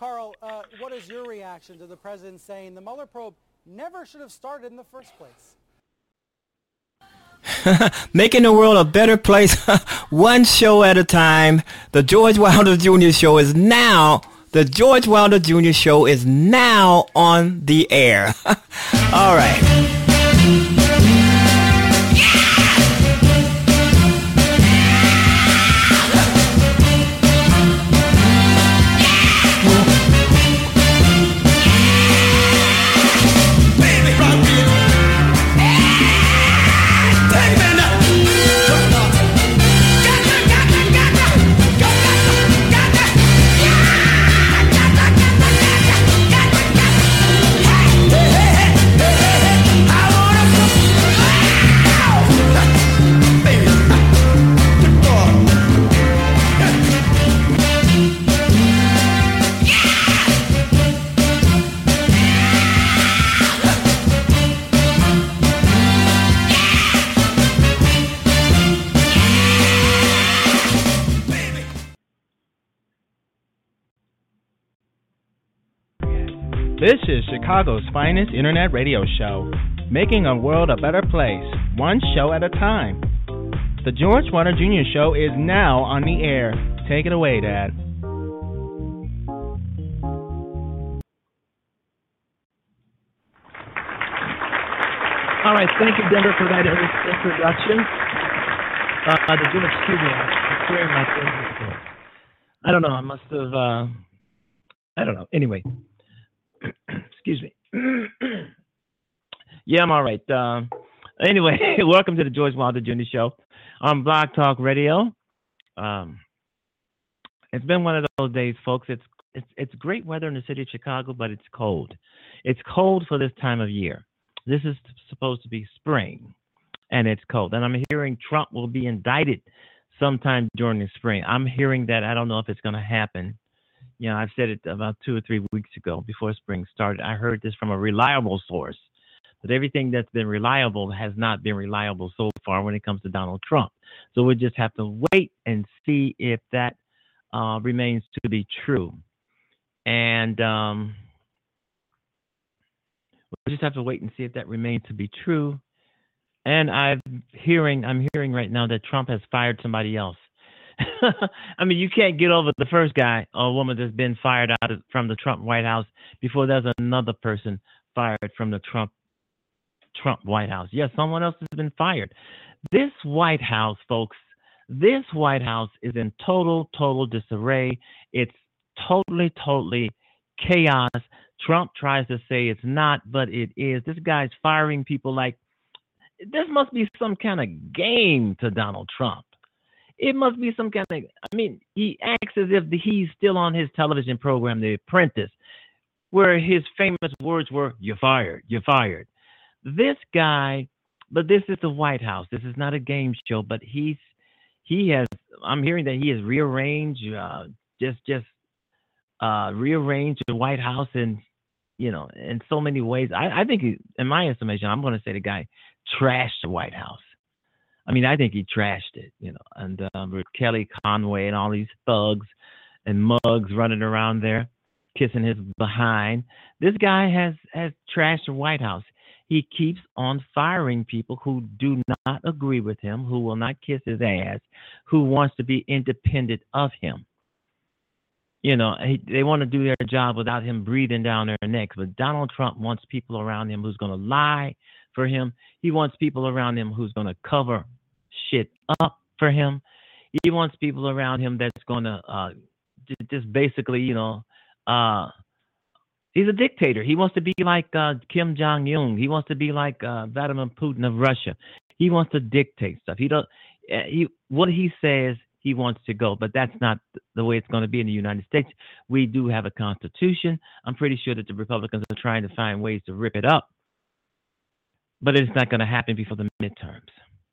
Carl, uh, what is your reaction to the president saying the Mueller probe never should have started in the first place? Making the world a better place, one show at a time. The George Wilder Jr. Show is now. The George Wilder Jr. Show is now on the air. All right. This is Chicago's finest internet radio show, making a world a better place, one show at a time. The George Wilder Jr. Show is now on the air. Take it away, Dad. All right, thank you, Denver, for that introduction. Uh, did you excuse me? I'm clearing my throat. I don't know. I must have. Uh, I don't know. Anyway, excuse me. yeah, I'm all right. Uh, anyway, welcome to the George Wilder Jr. Show on Blog Talk Radio. Um, it's been one of those days, folks. It's it's it's great weather in the city of Chicago, but it's cold. It's cold for this time of year. This is supposed to be spring, and it's cold. And I'm hearing Trump will be indicted sometime during the spring. I'm hearing that. I don't know if it's going to happen. You know, I've said it about two or three weeks ago before spring started. I heard this from a reliable source, but everything that's been reliable has not been reliable so far when it comes to Donald Trump. So we just have to wait and see if that uh, remains to be true. And um, we just have to wait and see if that remains to be true. And I'm hearing, I'm hearing right now that Trump has fired somebody else. I mean, you can't get over the first guy or woman that's been fired out of, from the Trump White House before there's another person fired from the Trump Trump White House. Yes, someone else has been fired. This White House, folks, this White House is in total, total disarray. It's totally, totally chaos. Trump tries to say it's not, but it is. This guy's firing people like this must be some kind of game to Donald Trump. It must be some kind of, I mean, he acts as if he's still on his television program, The Apprentice, where his famous words were, You're fired, you're fired. This guy, but this is the White House. This is not a game show, but he's, he has, I'm hearing that he has rearranged, uh, just, just, uh, rearranged the White House in, you know, in so many ways. I, I think, he, in my estimation, I'm going to say the guy trashed the White House. I mean, I think he trashed it, you know, and um, with Kelly Conway and all these thugs and mugs running around there, kissing his behind. This guy has has trashed the White House. He keeps on firing people who do not agree with him, who will not kiss his ass, who wants to be independent of him. You know, he, they want to do their job without him breathing down their necks. But Donald Trump wants people around him who's going to lie for him. He wants people around him who's going to cover shit up for him. He wants people around him that's going to uh, just basically, you know, uh, he's a dictator. He wants to be like uh, Kim Jong Un. He wants to be like uh, Vladimir Putin of Russia. He wants to dictate stuff. He does. He what he says he wants to go, but that's not the way it's going to be in the United States. We do have a constitution. I'm pretty sure that the Republicans are trying to find ways to rip it up, but it's not going to happen before the midterms.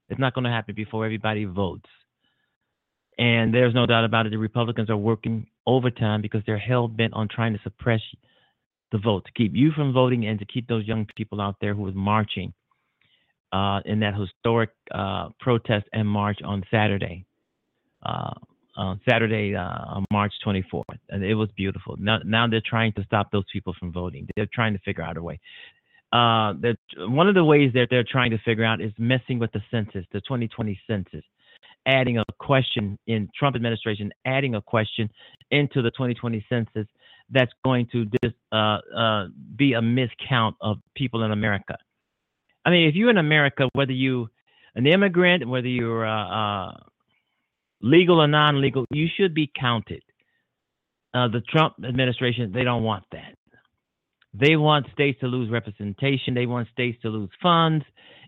It's not going to happen before everybody votes. And there's no doubt about it. The Republicans are working overtime because they're hell bent on trying to suppress the vote, to keep you from voting and to keep those young people out there who was marching uh, in that historic uh, protest and march on Saturday. Uh, uh, Saturday, uh, March 24th, and it was beautiful. Now, now they're trying to stop those people from voting. They're trying to figure out a way. Uh, one of the ways that they're trying to figure out is messing with the census, the 2020 census, adding a question in Trump administration, adding a question into the 2020 census that's going to dis, uh, uh, be a miscount of people in America. I mean, if you're in America, whether you an immigrant, whether you're uh, uh, legal or non-legal, you should be counted. Uh, the Trump administration, they don't want that. They want states to lose representation. They want states to lose funds,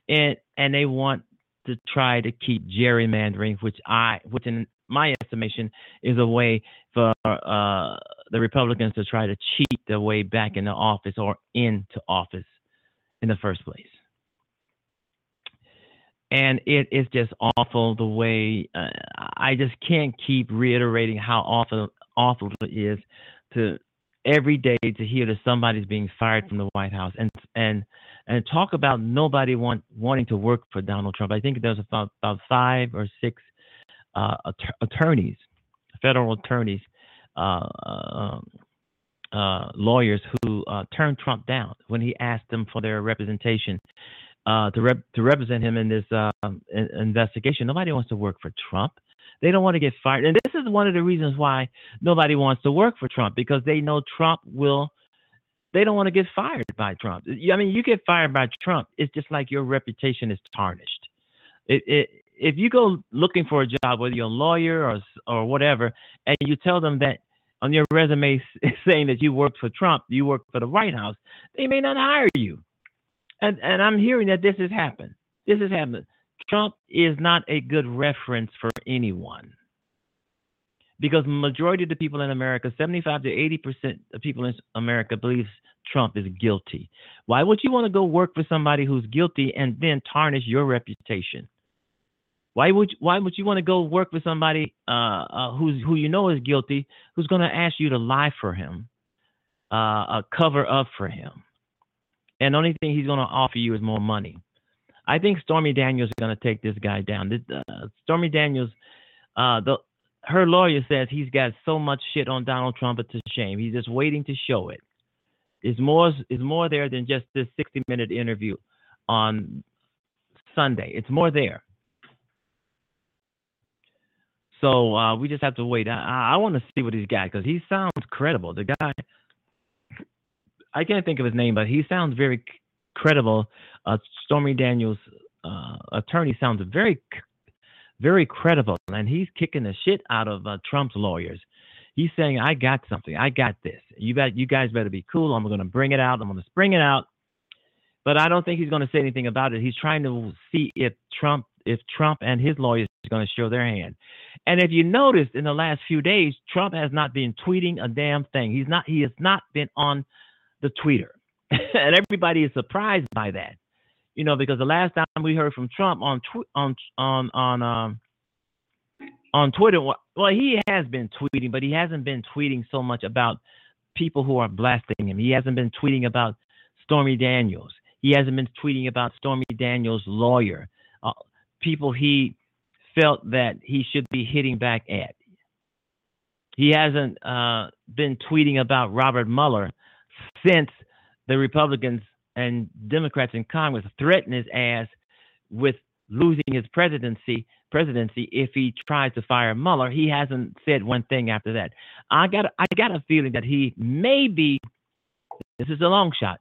and and they want to try to keep gerrymandering, which I, which in my estimation, is a way for uh, the Republicans to try to cheat their way back into office or into office in the first place. And it is just awful the way uh, I just can't keep reiterating how awful awful it is to every day to hear that somebody's being fired from the White House and and and talk about nobody want wanting to work for Donald Trump. I think there's about about five or six uh, attorneys, federal attorneys, uh, uh, uh lawyers who uh, turned Trump down when he asked them for their representation uh, to rep- to represent him in this um, investigation. Nobody wants to work for Trump. They don't want to get fired. And this is one of the reasons why nobody wants to work for Trump because they know Trump will they don't want to get fired by Trump. I mean, you get fired by Trump, it's just like your reputation is tarnished. It, it, if you go looking for a job, whether you're a lawyer or or whatever, and you tell them that on your resume saying that you worked for Trump, you worked for the White House, they may not hire you. And and I'm hearing that this has happened. This has happened. Trump is not a good reference for anyone because majority of the people in America, 75 to 80 percent of people in America believes Trump is guilty. Why would you want to go work for somebody who's guilty and then tarnish your reputation? Why would why would you want to go work with somebody uh, uh, who's who you know is guilty, who's going to ask you to lie for him, uh, uh cover up for him, and the only thing he's going to offer you is more money? I think Stormy Daniels is going to take this guy down. This, uh, Stormy Daniels, uh, the her lawyer says he's got so much shit on Donald Trump, it's a shame. He's just waiting to show it. Is more is more there than just this 60 minute interview on Sunday. It's more there. So uh, we just have to wait. I, I want to see what he's got because he sounds credible. The guy, I can't think of his name, but he sounds very credible. Uh, Stormy Daniels' uh, attorney sounds very, very credible, and he's kicking the shit out of uh, Trump's lawyers. He's saying, "I got something. I got this. You bet. You guys better be cool. I'm going to bring it out. I'm going to spring it out." But I don't think he's going to say anything about it. He's trying to see if Trump, if Trump and his lawyers are going to show their hand. And if you noticed in the last few days, Trump has not been tweeting a damn thing. He's not. He has not been on the tweeter. and everybody is surprised by that. You know, because the last time we heard from Trump on tw- on on on um on Twitter, well, he has been tweeting, but he hasn't been tweeting so much about people who are blasting him. He hasn't been tweeting about Stormy Daniels. He hasn't been tweeting about Stormy Daniels' lawyer, uh, people he felt that he should be hitting back at. He hasn't uh, been tweeting about Robert Mueller since the Republicans and Democrats in Congress threaten his ass with losing his presidency presidency if he tries to fire Mueller. He hasn't said one thing after that. I got I got a feeling that he may be this is a long shot,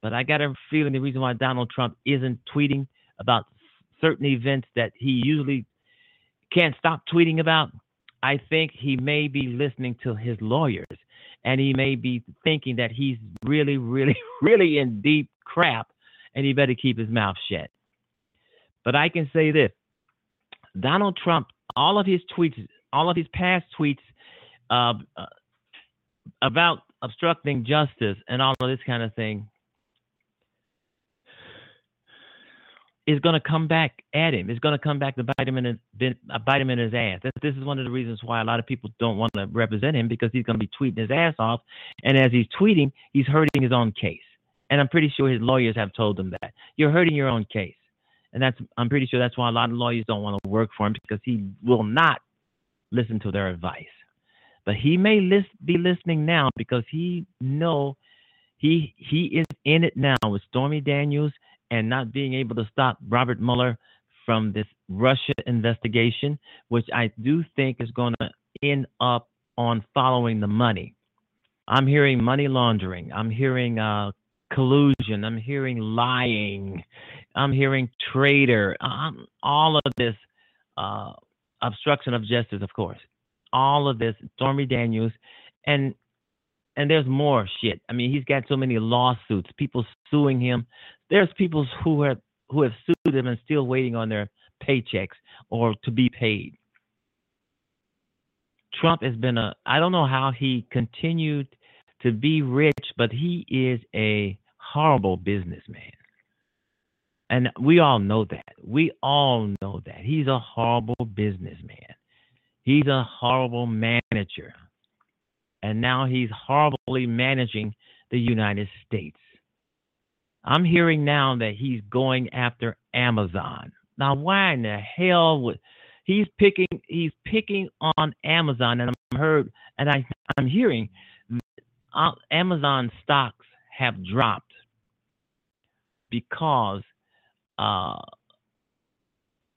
but I got a feeling the reason why Donald Trump isn't tweeting about certain events that he usually can't stop tweeting about, I think he may be listening to his lawyers and he may be thinking that he's really, really, really in deep crap, and he better keep his mouth shut. But I can say this Donald Trump, all of his tweets, all of his past tweets uh, uh, about obstructing justice and all of this kind of thing is going to come back at him. It's going to come back to bite him in his uh, bite him in his ass. This, this is one of the reasons why a lot of people don't want to represent him because he's going to be tweeting his ass off, and as he's tweeting, he's hurting his own case. And I'm pretty sure his lawyers have told him that you're hurting your own case, and that's I'm pretty sure that's why a lot of lawyers don't want to work for him because he will not listen to their advice. But he may list, be listening now because he know he he is in it now with Stormy Daniels and not being able to stop Robert Mueller from this Russia investigation, which I do think is going to end up on following the money. I'm hearing money laundering. I'm hearing uh, collusion. I'm hearing lying. I'm hearing traitor. Um, all of this uh, obstruction of justice, of course. All of this, Stormy Daniels, and and there's more shit. I mean, he's got so many lawsuits, people suing him. There's people who have who have sued him and still waiting on their paychecks or to be paid. Trump has been a I don't know how he continued to be rich, but he is a horrible businessman. And we all know that. We all know that. He's a horrible businessman. He's a horrible manager. And now he's horribly managing the United States. I'm hearing now that he's going after Amazon. Now, why in the hell would he's picking he's picking on Amazon and I'm heard and I I'm hearing uh, Amazon stocks have dropped because uh,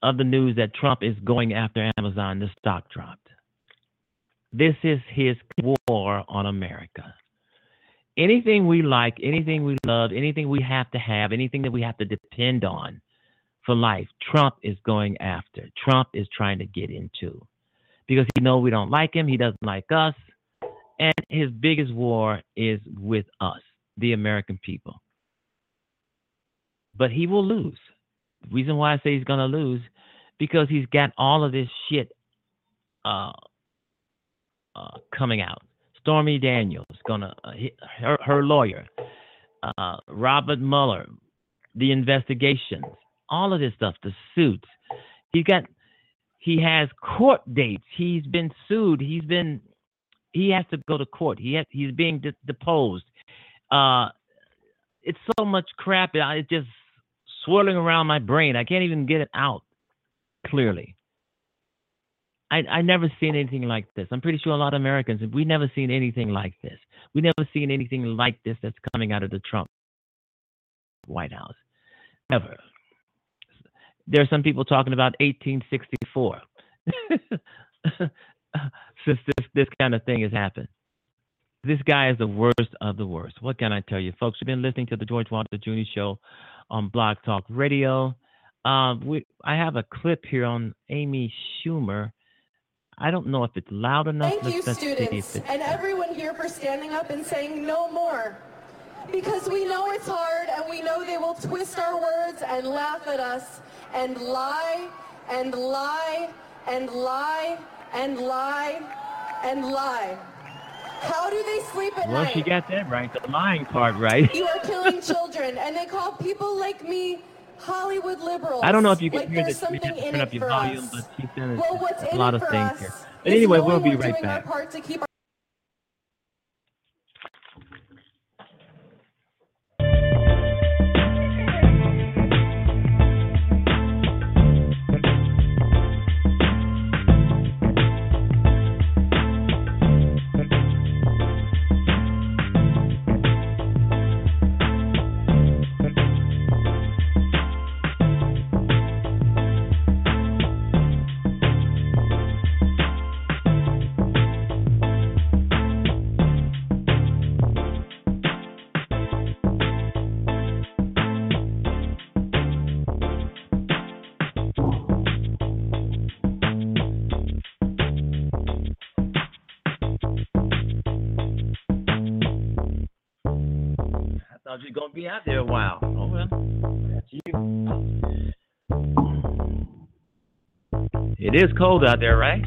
of the news that Trump is going after Amazon. The stock dropped. This is his war on America. Anything we like, anything we love, anything we have to have, anything that we have to depend on for life, Trump is going after. Trump is trying to get into because he knows we don't like him. He doesn't like us. And his biggest war is with us, the American people. But he will lose. The reason why I say he's going to lose because he's got all of this shit uh, uh, coming out. Stormy Daniels gonna uh, her, her lawyer, uh, Robert Mueller, the investigations, all of this stuff, the suits. He got he has court dates. He's been sued. He's been he has to go to court. He has, he's being de- deposed. Uh, it's so much crap. It's just swirling around my brain. I can't even get it out clearly. I I never seen anything like this. I'm pretty sure a lot of Americans we never seen anything like this. We never seen anything like this that's coming out of the Trump White House. Never. There are some people talking about 1864. Since this this kind of thing has happened. This guy is the worst of the worst. What can I tell you, folks? You've been listening to the George Wilder Jr. Show on Blog Talk Radio. Uh, we, I have a clip here on Amy Schumer I don't know if it's loud enough. Thank you, students, and everyone here for standing up and saying no more. Because we know it's hard, and we know they will twist our words and laugh at us and lie and lie and lie and lie and lie. How do they sleep at well, night? Well, she got that right, the lying part right. you are killing children, and they call people like me Hollywood liberals. I don't know if you can like hear this. We have to turn up your volume, us. but she's done well, a lot of things here. But anyway, we'll be right back. You were gonna be out there a while. Oh, well, that's you. It is cold out there, right?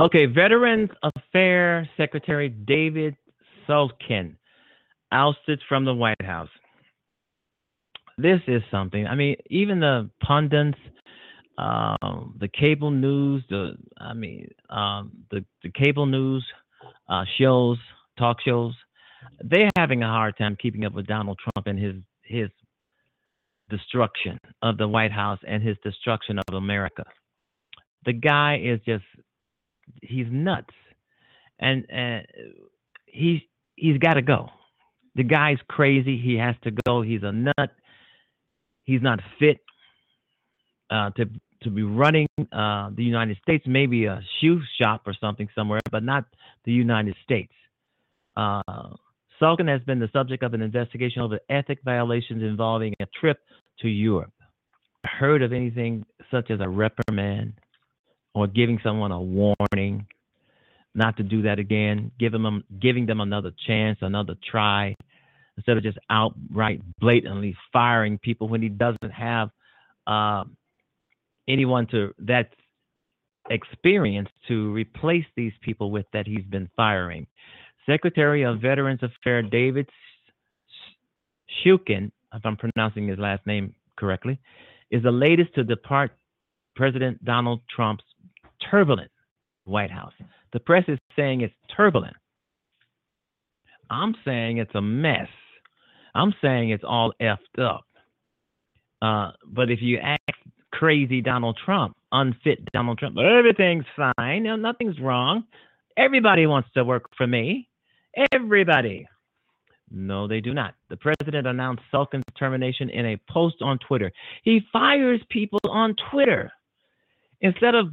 Okay, Veterans Affairs Secretary David Shulkin ousted from the White House. This is something. I mean, even the pundits, um, the cable news, the I mean, um, the the cable news uh, shows, talk shows, they're having a hard time keeping up with Donald Trump and his his destruction of the White House and his destruction of America. The guy is just he's nuts, and and he's he's got to go. The guy's crazy. He has to go. He's a nut. He's not fit uh, to to be running uh, the United States. Maybe a shoe shop or something somewhere, but not the United States. Uh, Shulkin has been the subject of an investigation over ethic violations involving a trip to Europe. Heard of anything such as a reprimand or giving someone a warning not to do that again, give them, giving them another chance, another try, instead of just outright blatantly firing people when he doesn't have uh, anyone to that experience to replace these people with that he's been firing. Secretary of Veterans Affairs David Shulkin, if I'm pronouncing his last name correctly, is the latest to depart President Donald Trump's turbulent White House. The press is saying it's turbulent. I'm saying it's a mess. I'm saying it's all effed up. Uh, but if you ask crazy Donald Trump, unfit Donald Trump, everything's fine, nothing's wrong. Everybody wants to work for me. Everybody. No, they do not. The president announced Shulkin's termination in a post on Twitter. He fires people on Twitter instead of,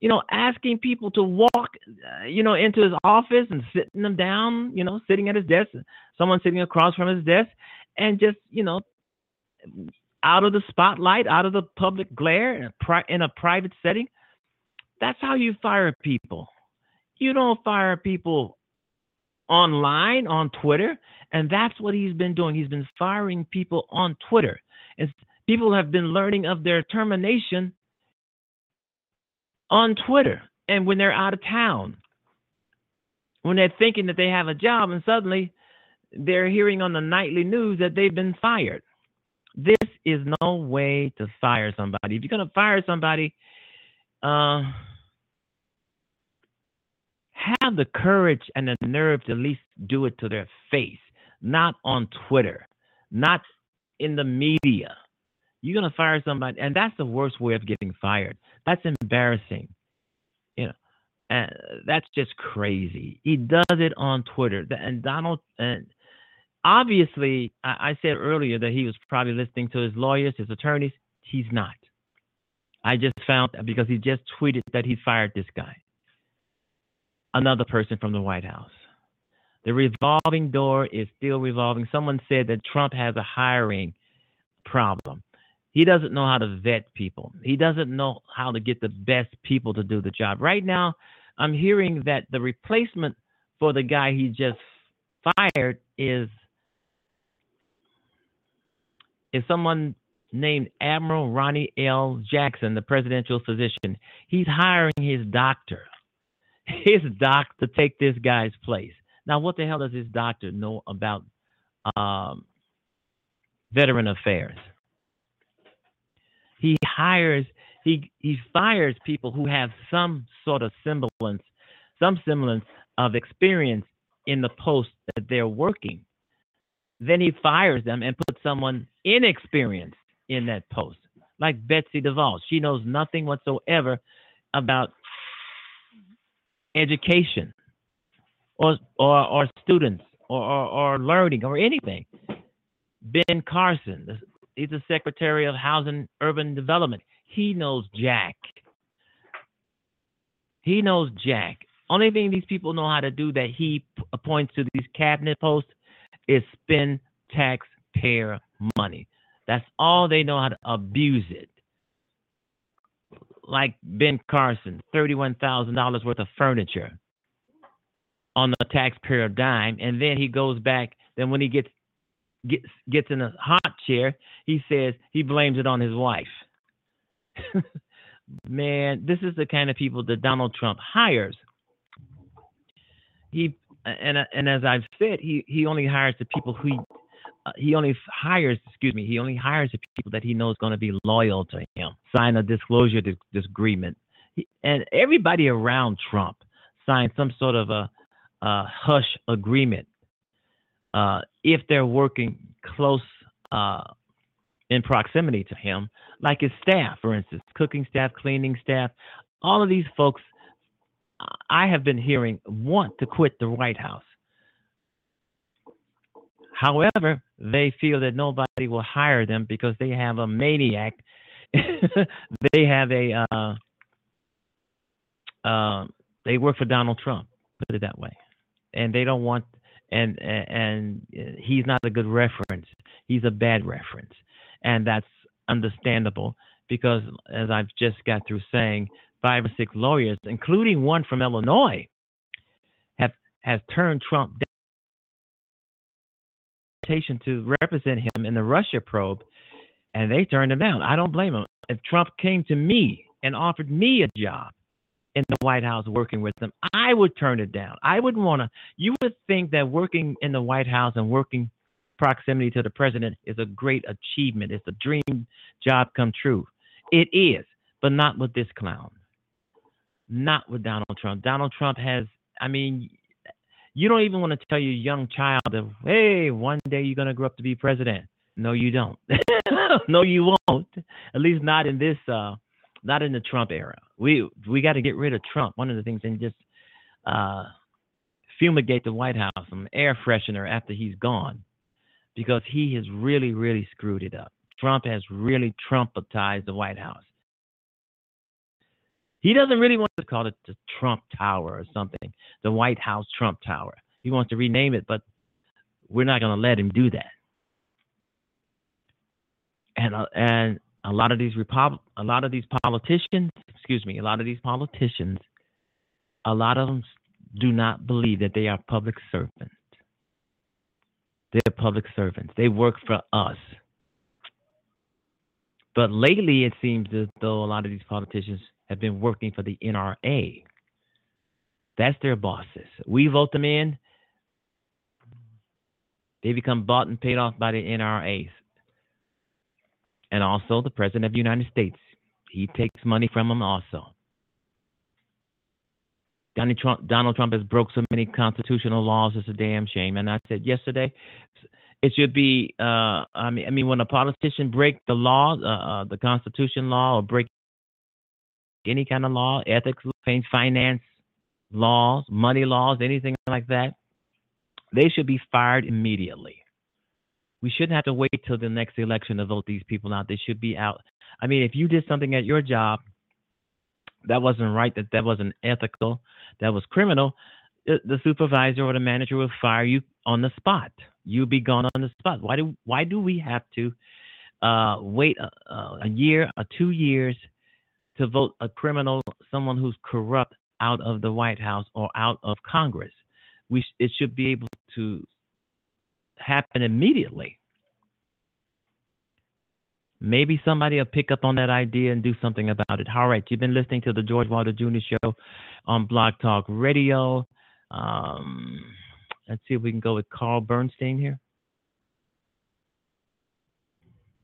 you know, asking people to walk, uh, you know, into his office and sitting them down, you know, sitting at his desk, someone sitting across from his desk, and just, you know, out of the spotlight, out of the public glare, in a, pri- in a private setting. That's how you fire people. You don't fire people online on Twitter, and that's what he's been doing. He's been firing people on Twitter. And people have been learning of their termination on Twitter and when they're out of town. When they're thinking that they have a job and suddenly they're hearing on the nightly news that they've been fired. This is no way to fire somebody. If you're going to fire somebody, uh, have the courage and the nerve to at least do it to their face, not on Twitter, not in the media. You're gonna fire somebody, and that's the worst way of getting fired. That's embarrassing. You know, and that's just crazy. He does it on Twitter, and Donald and obviously, I, I said earlier that he was probably listening to his lawyers, his attorneys. He's not. I just found because he just tweeted that he fired this guy another person from the White House. The revolving door is still revolving. Someone said that Trump has a hiring problem. He doesn't know how to vet people. He doesn't know how to get the best people to do the job. Right now, I'm hearing that the replacement for the guy he just fired is is someone named Admiral Ronnie L. Jackson, the presidential physician. He's hiring his doctor his doctor to take this guy's place. Now, what the hell does his doctor know about um, veteran affairs? He hires, he he fires people who have some sort of semblance, some semblance of experience in the post that they're working. Then he fires them and puts someone inexperienced in that post, like Betsy DeVos. She knows nothing whatsoever about education or or, or students or, or, or learning or anything. Ben Carson, he's the Secretary of Housing Urban Development. He knows Jack. He knows Jack. Only thing these people know how to do that he appoints to these cabinet posts is spend taxpayer money. That's all they know how to abuse it like Ben Carson, $31,000 worth of furniture on the taxpayer dime. And then he goes back. Then when he gets gets gets in a hot chair, he says he blames it on his wife. Man, this is the kind of people that Donald Trump hires. he and and as I've said, he he only hires the people who uh, he only hires, excuse me, he only hires the people that he knows going to be loyal to him. Sign a disclosure disagreement, and everybody around Trump signed some sort of a, a hush agreement uh, if they're working close uh, in proximity to him, like his staff, for instance, cooking staff, cleaning staff, all of these folks I have been hearing want to quit the White House. However, they feel that nobody will hire them because they have a maniac. they have a uh, uh, they work for Donald Trump. Put it that way, and they don't want and and he's not a good reference. He's a bad reference, and that's understandable because as I've just got through saying, five or six lawyers, including one from Illinois, have has turned Trump down to represent him in the Russia probe, and they turned him down. I don't blame him. If Trump came to me and offered me a job in the White House working with them, I would turn it down. I wouldn't want to. You would think that working in the White House and working proximity to the president is a great achievement. It's a dream job come true. It is, but not with this clown. Not with Donald Trump. Donald Trump has, I mean, you don't even want to tell your young child that, hey, one day you're going to grow up to be president. No, you don't. no, you won't. At least not in this, uh, not in the Trump era. We we got to get rid of Trump. One of the things and just uh, fumigate the White House, some air freshener after he's gone, because he has really, really screwed it up. Trump has really Trumpetized the White House. He doesn't really want to call it the Trump Tower or something, the White House Trump Tower. He wants to rename it, but we're not going to let him do that. And uh, and a lot of these Repub- a lot of these politicians, excuse me, a lot of these politicians, a lot of them do not believe that they are public servants. They're public servants. They work for us. But lately, it seems as though a lot of these politicians have been working for the NRA. That's their bosses. We vote them in. They become bought and paid off by the NRAs. And also the President of the United States. He takes money from them also. Donald Trump, Donald Trump has broke so many constitutional laws. It's a damn shame. And I said yesterday, it should be. Uh, I mean, I mean, when a politician break the law, uh, uh, the Constitution law, or break any kind of law, ethics, finance laws, money laws, anything like that, they should be fired immediately. We shouldn't have to wait till the next election to vote these people out. They should be out. I mean, if you did something at your job that wasn't right, that that wasn't ethical, that was criminal, the supervisor or the manager will fire you on the spot. You'll be gone on the spot. Why do why do we have to uh, wait a, a year or two years to vote a criminal, someone who's corrupt, out of the White House or out of Congress. We it should be able to happen immediately. Maybe somebody will pick up on that idea and do something about it. All right, you've been listening to the George Wilder Jr. Show on Blog Talk Radio. Um, let's see if we can go with Carl Bernstein here.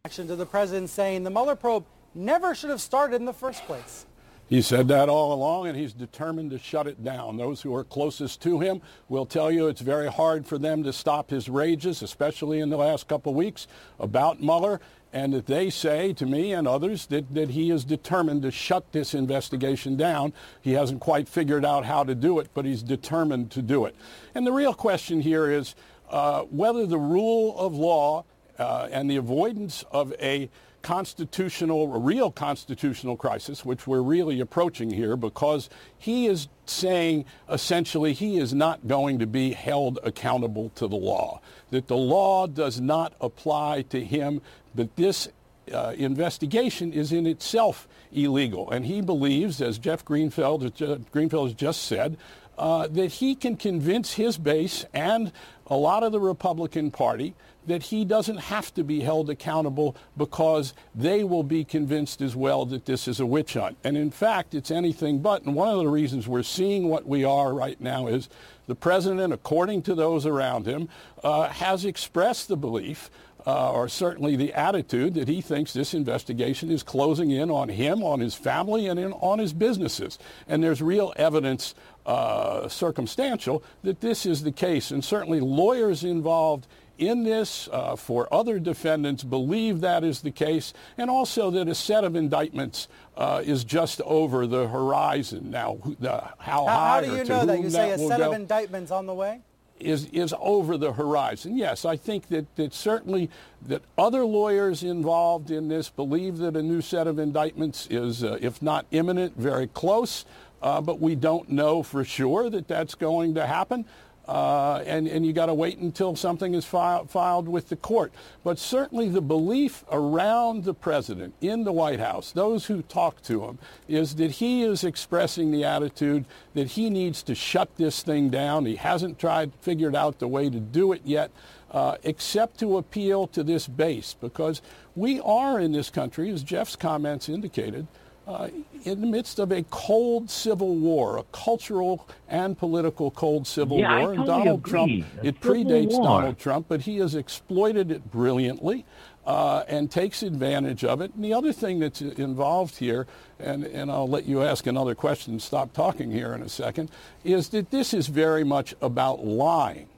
Action to the president saying the Mueller probe never should have started in the first place. He said that all along, and he's determined to shut it down. Those who are closest to him will tell you it's very hard for them to stop his rages, especially in the last couple of weeks about Mueller, and that they say to me and others that, that he is determined to shut this investigation down. He hasn't quite figured out how to do it, but he's determined to do it. And the real question here is uh, whether the rule of law uh, and the avoidance of a constitutional, a real constitutional crisis, which we're really approaching here, because he is saying essentially he is not going to be held accountable to the law, that the law does not apply to him, but this uh, investigation is in itself illegal. And he believes, as Jeff Greenfield, uh, Greenfield has just said, uh, that he can convince his base and a lot of the Republican Party that he doesn't have to be held accountable because they will be convinced as well that this is a witch hunt. And in fact, it's anything but. And one of the reasons we're seeing what we are right now is the president, according to those around him, uh, has expressed the belief uh, or certainly the attitude that he thinks this investigation is closing in on him, on his family, and in, on his businesses. And there's real evidence, uh, circumstantial, that this is the case. And certainly lawyers involved in this uh, for other defendants believe that is the case, and also that a set of indictments uh, is just over the horizon. Now, the, how, how, high how do you know that? You say a set of indictments on the way? Is, is over the horizon. Yes, I think that, that certainly that other lawyers involved in this believe that a new set of indictments is, uh, if not imminent, very close. Uh, but we don't know for sure that that's going to happen. Uh, and, and you got to wait until something is filed, filed with the court. But certainly the belief around the president in the White House, those who talk to him, is that he is expressing the attitude that he needs to shut this thing down. He hasn't tried, figured out the way to do it yet. Uh, except to appeal to this base because we are in this country, as Jeff's comments indicated, uh, in the midst of a cold civil war, a cultural and political cold civil yeah, war. I and totally Donald agree. Trump, A it predates war. Donald Trump, but he has exploited it brilliantly. Uh, and takes advantage of it. And the other thing that's involved here, and, and I'll let you ask another question, and stop talking here in a second, is that this is very much about lying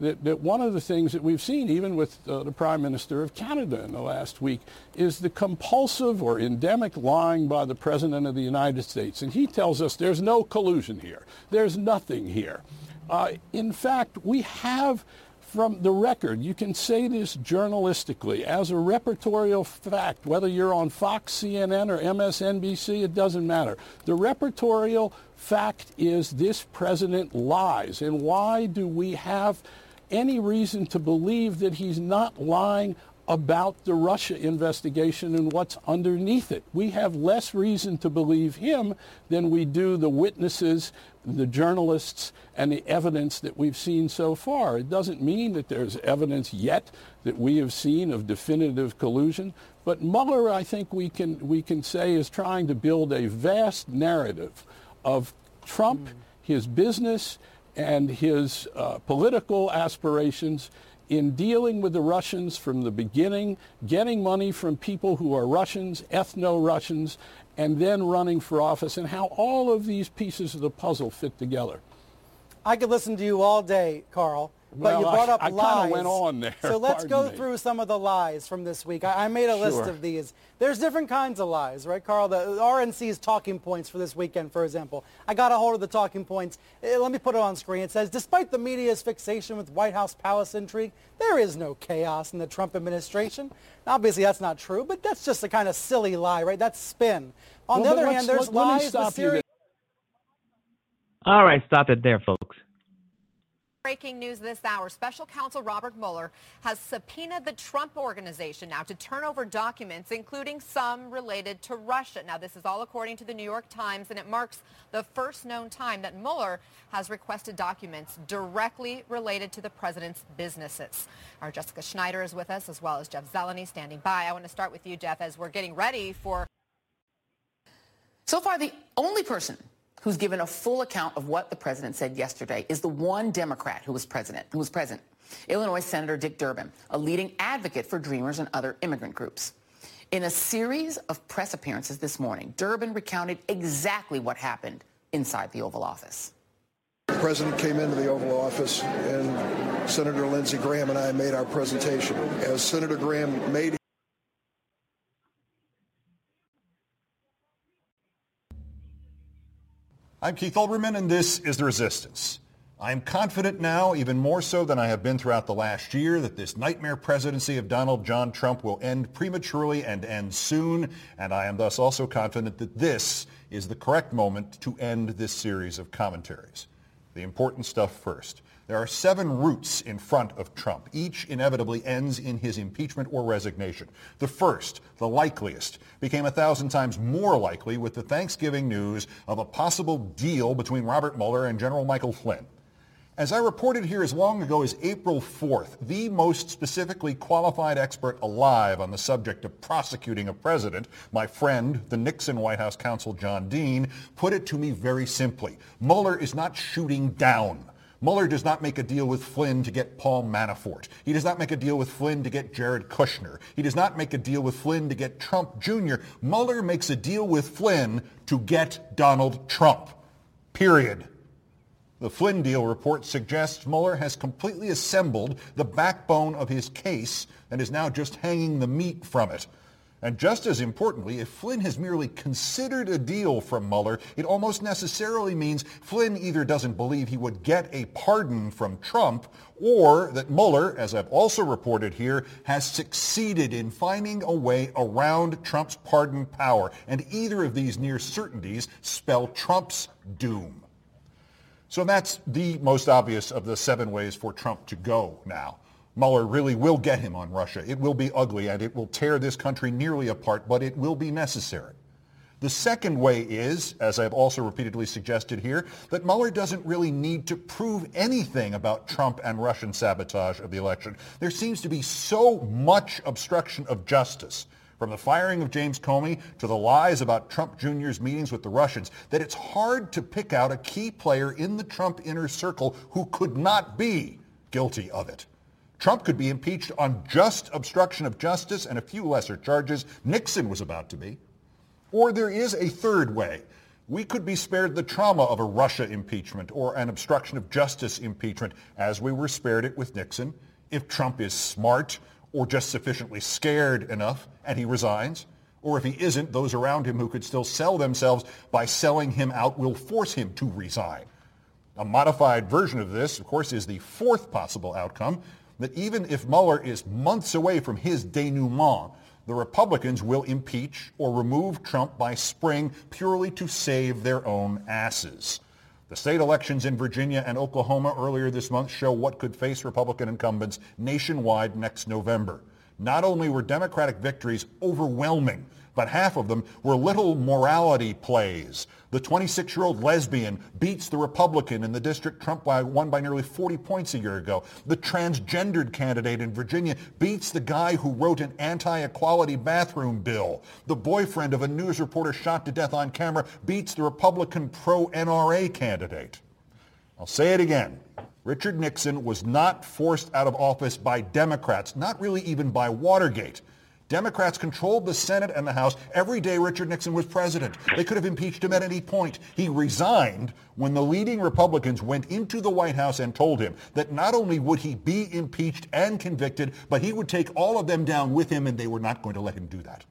that, that one of the things that we've seen, even with uh, the Prime Minister of Canada in the last week, is the compulsive or endemic lying by the President of the United States. And he tells us there's no collusion here. There's nothing here. Uh, in fact, we have from the record, you can say this journalistically as a repertorial fact, whether you're on Fox, CNN, or MSNBC, it doesn't matter. The repertorial fact is this president lies. And why do we have any reason to believe that he's not lying about the Russia investigation and what's underneath it. We have less reason to believe him than we do the witnesses, the journalists, and the evidence that we've seen so far. It doesn't mean that there's evidence yet that we have seen of definitive collusion, but Mueller, I think we can, we can say, is trying to build a vast narrative of Trump, hmm. his business, and his uh, political aspirations in dealing with the Russians from the beginning, getting money from people who are Russians, ethno-Russians, and then running for office, and how all of these pieces of the puzzle fit together. I could listen to you all day, Carl. But Well, you brought I- up I kinda lies. went on there, So let's pardon go me. through some of the lies from this week. I, I made a list of these. There's different kinds of lies, right, Carl? The RNC's talking points for this weekend, for example. I got a hold of the talking points. Eh, Let me put it on screen. It says, despite the media's fixation with White House palace intrigue, there is no chaos in the Trump administration. Now, Obviously, that's not true, but that's just a kind of silly lie, right? That's spin. On Well, the other hand, there's let- let me lies. stop the you Syria All right, stop it there, folks. Breaking news this hour. Special counsel Robert Mueller has subpoenaed the Trump organization now to turn over documents, including some related to Russia. Now, this is all according to the New York Times, and it marks the first known time that Mueller has requested documents directly related to the president's businesses. Our Jessica Schneider is with us, as well as Jeff Zeleny standing by. I want to start with you, Jeff, as we're getting ready for So far, the only person who's given a full account of what the president said yesterday is the one Democrat who was president, who was present, Illinois Senator Dick Durbin, a leading advocate for Dreamers and other immigrant groups. In a series of press appearances this morning, Durbin recounted exactly what happened inside the Oval Office. The president came into the Oval Office, and Senator Lindsey Graham and I made our presentation. As Senator Graham made I'm Keith Olbermann, and this is The Resistance. I'm confident now, even more so than I have been throughout the last year, that this nightmare presidency of Donald John Trump will end prematurely and end soon, and I am thus also confident that this is the correct moment to end this series of commentaries. The important stuff first. There are seven routes in front of Trump. Each inevitably ends in his impeachment or resignation. The first, the likeliest, became a thousand times more likely with the Thanksgiving news of a possible deal between Robert Mueller and General Michael Flynn. As I reported here as long ago as April 4th, the most specifically qualified expert alive on the subject of prosecuting a president, my friend, the Nixon White House counsel John Dean, put it to me very simply. Mueller is not shooting down. Mueller does not make a deal with Flynn to get Paul Manafort. He does not make a deal with Flynn to get Jared Kushner. He does not make a deal with Flynn to get Trump Jr. Mueller makes a deal with Flynn to get Donald Trump. Period. The Flynn deal report suggests Mueller has completely assembled the backbone of his case and is now just hanging the meat from it. And just as importantly, if Flynn has merely considered a deal from Mueller, it almost necessarily means Flynn either doesn't believe he would get a pardon from Trump or that Mueller, as I've also reported here, has succeeded in finding a way around Trump's pardon power. And either of these near certainties spell Trump's doom. So that's the most obvious of the seven ways for Trump to go now. Mueller really will get him on Russia. It will be ugly and it will tear this country nearly apart, but it will be necessary. The second way is, as I've also repeatedly suggested here, that Mueller doesn't really need to prove anything about Trump and Russian sabotage of the election. There seems to be so much obstruction of justice from the firing of James Comey to the lies about Trump Jr.'s meetings with the Russians, that it's hard to pick out a key player in the Trump inner circle who could not be guilty of it. Trump could be impeached on just obstruction of justice and a few lesser charges. Nixon was about to be. Or there is a third way. We could be spared the trauma of a Russia impeachment or an obstruction of justice impeachment as we were spared it with Nixon if Trump is smart or just sufficiently scared enough and he resigns. Or if he isn't, those around him who could still sell themselves by selling him out will force him to resign. A modified version of this, of course, is the fourth possible outcome, that even if Mueller is months away from his denouement, the Republicans will impeach or remove Trump by spring purely to save their own asses. The state elections in Virginia and Oklahoma earlier this month show what could face Republican incumbents nationwide next November. Not only were Democratic victories overwhelming, but half of them were little morality plays. The 26-year-old lesbian beats the Republican in the district Trump won by nearly 40 points a year ago. The transgendered candidate in Virginia beats the guy who wrote an anti-equality bathroom bill. The boyfriend of a news reporter shot to death on camera beats the Republican pro-NRA candidate. I'll say it again. Richard Nixon was not forced out of office by Democrats, not really even by Watergate. Democrats controlled the Senate and the House every day Richard Nixon was president. They could have impeached him at any point. He resigned when the leading Republicans went into the White House and told him that not only would he be impeached and convicted, but he would take all of them down with him and they were not going to let him do that.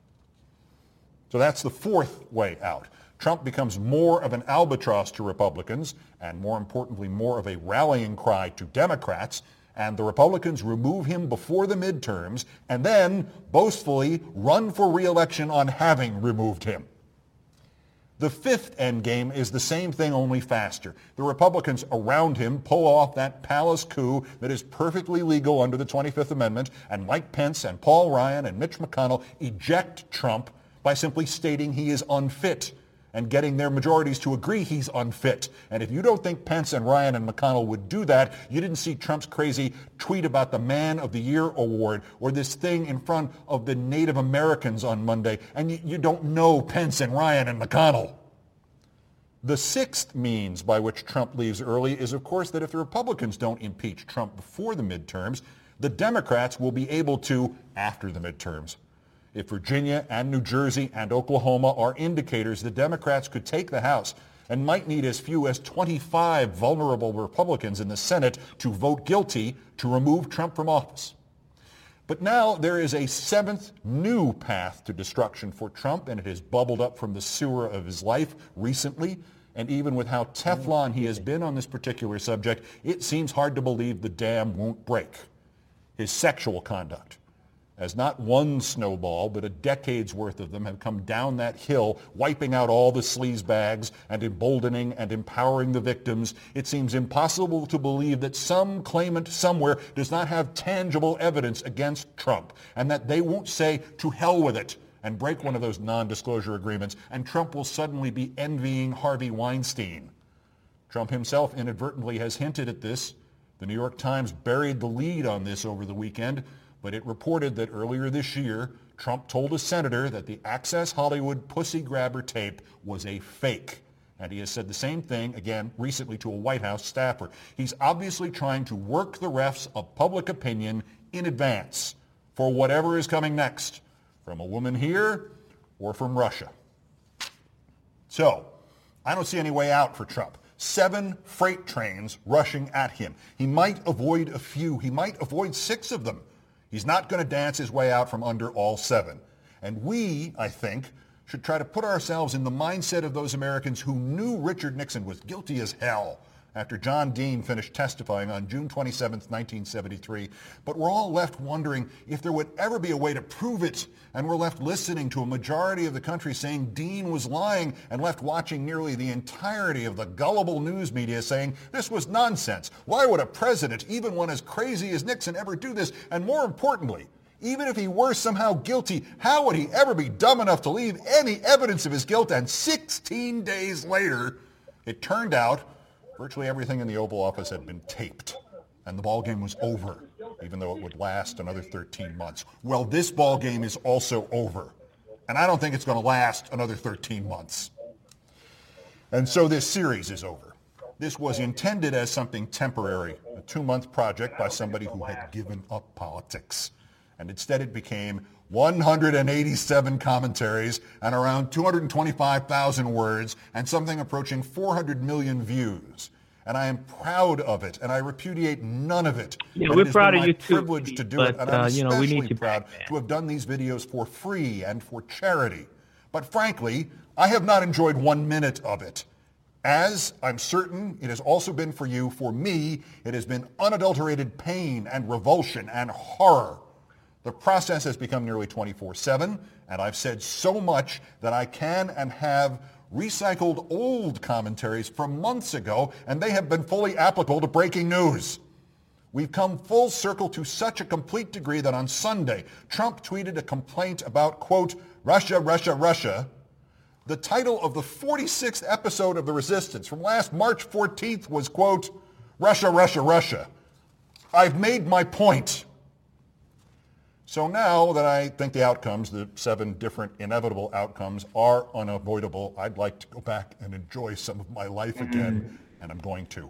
So that's the fourth way out. Trump becomes more of an albatross to Republicans and more importantly, more of a rallying cry to Democrats and the Republicans remove him before the midterms and then boastfully run for reelection on having removed him. The fifth endgame is the same thing, only faster. The Republicans around him pull off that palace coup that is perfectly legal under the 25th Amendment, and Mike Pence and Paul Ryan and Mitch McConnell eject Trump by simply stating he is unfit and getting their majorities to agree he's unfit. And if you don't think Pence and Ryan and McConnell would do that, you didn't see Trump's crazy tweet about the Man of the Year award or this thing in front of the Native Americans on Monday, and you, you don't know Pence and Ryan and McConnell. The sixth means by which Trump leaves early is, of course, that if the Republicans don't impeach Trump before the midterms, the Democrats will be able to after the midterms. If Virginia and New Jersey and Oklahoma are indicators, the Democrats could take the House and might need as few as 25 vulnerable Republicans in the Senate to vote guilty to remove Trump from office. But now there is a seventh new path to destruction for Trump, and it has bubbled up from the sewer of his life recently. And even with how Teflon he has been on this particular subject, it seems hard to believe the dam won't break. His sexual conduct as not one snowball, but a decade's worth of them have come down that hill, wiping out all the sleaze bags and emboldening and empowering the victims, it seems impossible to believe that some claimant somewhere does not have tangible evidence against Trump and that they won't say, to hell with it, and break one of those non-disclosure agreements, and Trump will suddenly be envying Harvey Weinstein. Trump himself inadvertently has hinted at this. The New York Times buried the lead on this over the weekend, but it reported that earlier this year, Trump told a senator that the Access Hollywood pussy grabber tape was a fake. And he has said the same thing, again, recently to a White House staffer. He's obviously trying to work the refs of public opinion in advance for whatever is coming next, from a woman here or from Russia. So, I don't see any way out for Trump. Seven freight trains rushing at him. He might avoid a few. He might avoid six of them. He's not going to dance his way out from under all seven. And we, I think, should try to put ourselves in the mindset of those Americans who knew Richard Nixon was guilty as hell after John Dean finished testifying on June 27, 1973. But we're all left wondering if there would ever be a way to prove it. And we're left listening to a majority of the country saying Dean was lying and left watching nearly the entirety of the gullible news media saying this was nonsense. Why would a president, even one as crazy as Nixon, ever do this? And more importantly, even if he were somehow guilty, how would he ever be dumb enough to leave any evidence of his guilt? And 16 days later, it turned out virtually everything in the Oval Office had been taped, and the ball game was over, even though it would last another 13 months. Well, this ball game is also over, and I don't think it's going to last another 13 months. And so this series is over. This was intended as something temporary, a two-month project by somebody who had given up politics and instead it became 187 commentaries and around 225,000 words and something approaching 400 million views. And I am proud of it, and I repudiate none of it. Yeah, we're it proud of you too, privilege to do but, it, and I'm uh, you know, we especially need you proud back, to have done these videos for free and for charity. But frankly, I have not enjoyed one minute of it. As I'm certain it has also been for you, for me, it has been unadulterated pain and revulsion and horror. The process has become nearly 24-7, and I've said so much that I can and have recycled old commentaries from months ago, and they have been fully applicable to breaking news. We've come full circle to such a complete degree that on Sunday, Trump tweeted a complaint about, quote, Russia, Russia, Russia. The title of the 46th episode of The Resistance from last March 14th was, quote, Russia, Russia, Russia. I've made my point. So now that I think the outcomes, the seven different inevitable outcomes, are unavoidable, I'd like to go back and enjoy some of my life mm-hmm. again, and I'm going to.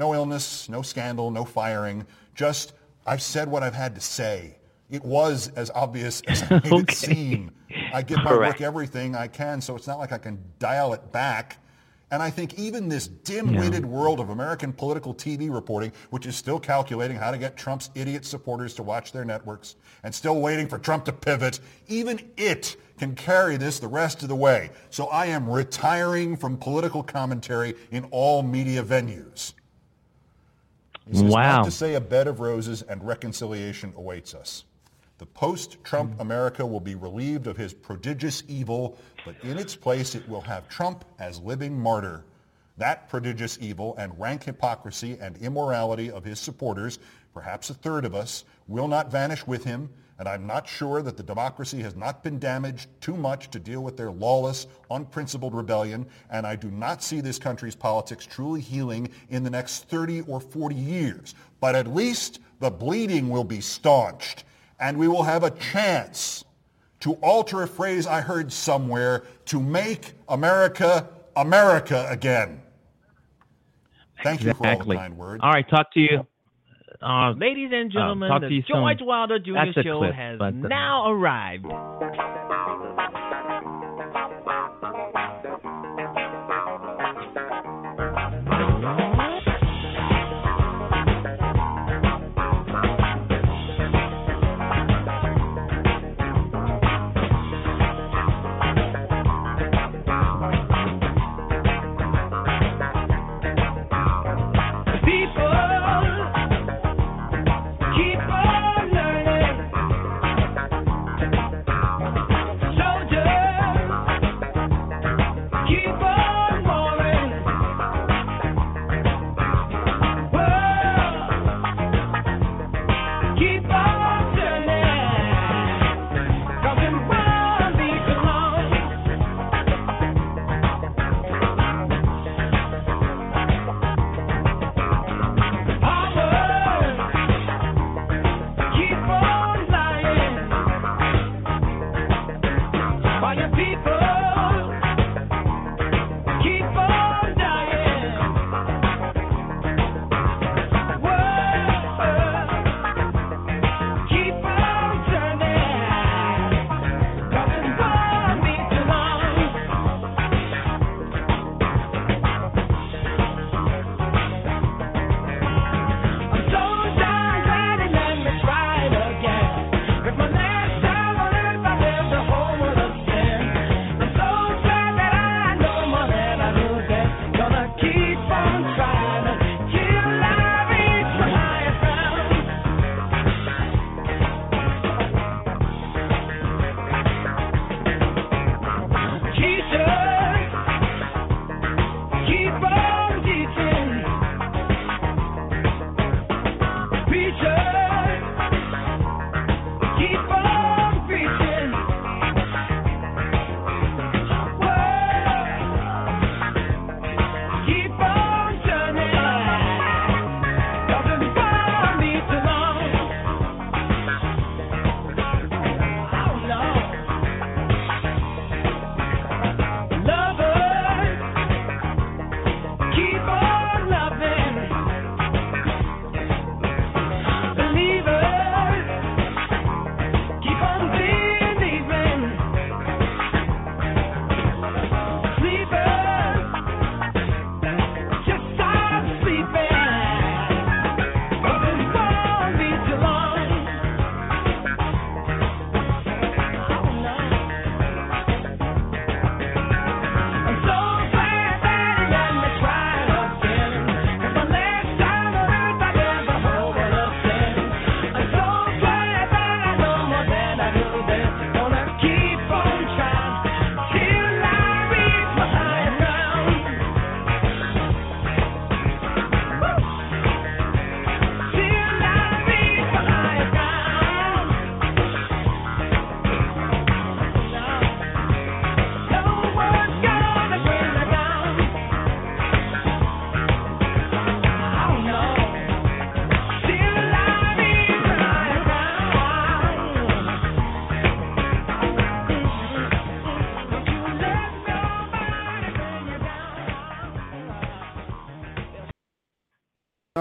No illness, no scandal, no firing, just I've said what I've had to say. It was as obvious as I made it Okay. seem. I give my Correct. work everything I can, so it's not like I can dial it back. And I think even this dim-witted world of American political TV reporting, which is still calculating how to get Trump's idiot supporters to watch their networks and still waiting for Trump to pivot, even it can carry this the rest of the way. So I am retiring from political commentary in all media venues. This is Wow. not to say a bed of roses and reconciliation awaits us. The post-Trump mm. America will be relieved of his prodigious evil, but in its place it will have Trump as living martyr. That prodigious evil and rank hypocrisy and immorality of his supporters, perhaps a third of us, will not vanish with him, and I'm not sure that the democracy has not been damaged too much to deal with their lawless, unprincipled rebellion, and I do not see this country's politics truly healing in the next 30 or 40 years. But at least the bleeding will be staunched, and we will have a chance to alter a phrase I heard somewhere to make America America again. Thank you for all the kind words. All right, talk to you. Uh, Ladies and gentlemen, talk to the you soon. George Wilder Jr. That's Show clip, has but, uh, now arrived.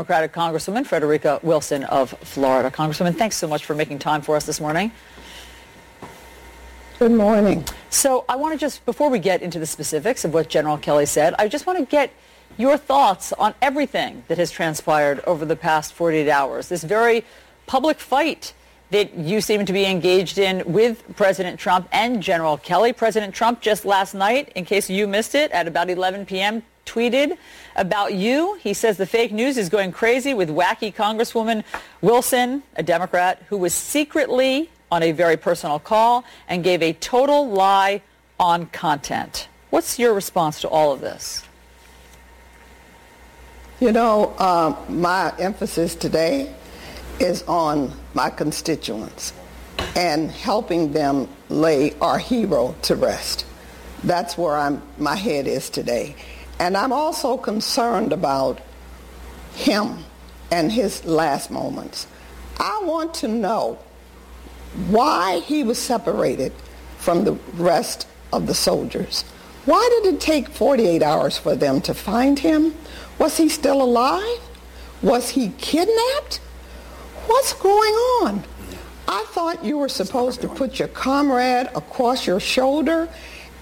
Democratic Congresswoman Frederica Wilson of Florida. Congresswoman, thanks so much for making time for us this morning. Good morning. So I want to just, before we get into the specifics of what General Kelly said, I just want to get your thoughts on everything that has transpired over the past 48 hours. This very public fight that you seem to be engaged in with President Trump and General Kelly. President Trump just last night, in case you missed it, at about 11 p.m., tweeted about you. He says the fake news is going crazy with wacky Congresswoman Wilson, a Democrat, who was secretly on a very personal call and gave a total lie on content. What's your response to all of this? You know, uh, my emphasis today is on my constituents and helping them lay our hero to rest. That's where I'm, my head is today. And I'm also concerned about him and his last moments. I want to know why he was separated from the rest of the soldiers. Why did it take 48 hours for them to find him? Was he still alive? Was he kidnapped? What's going on? I thought you were supposed to put your comrade across your shoulder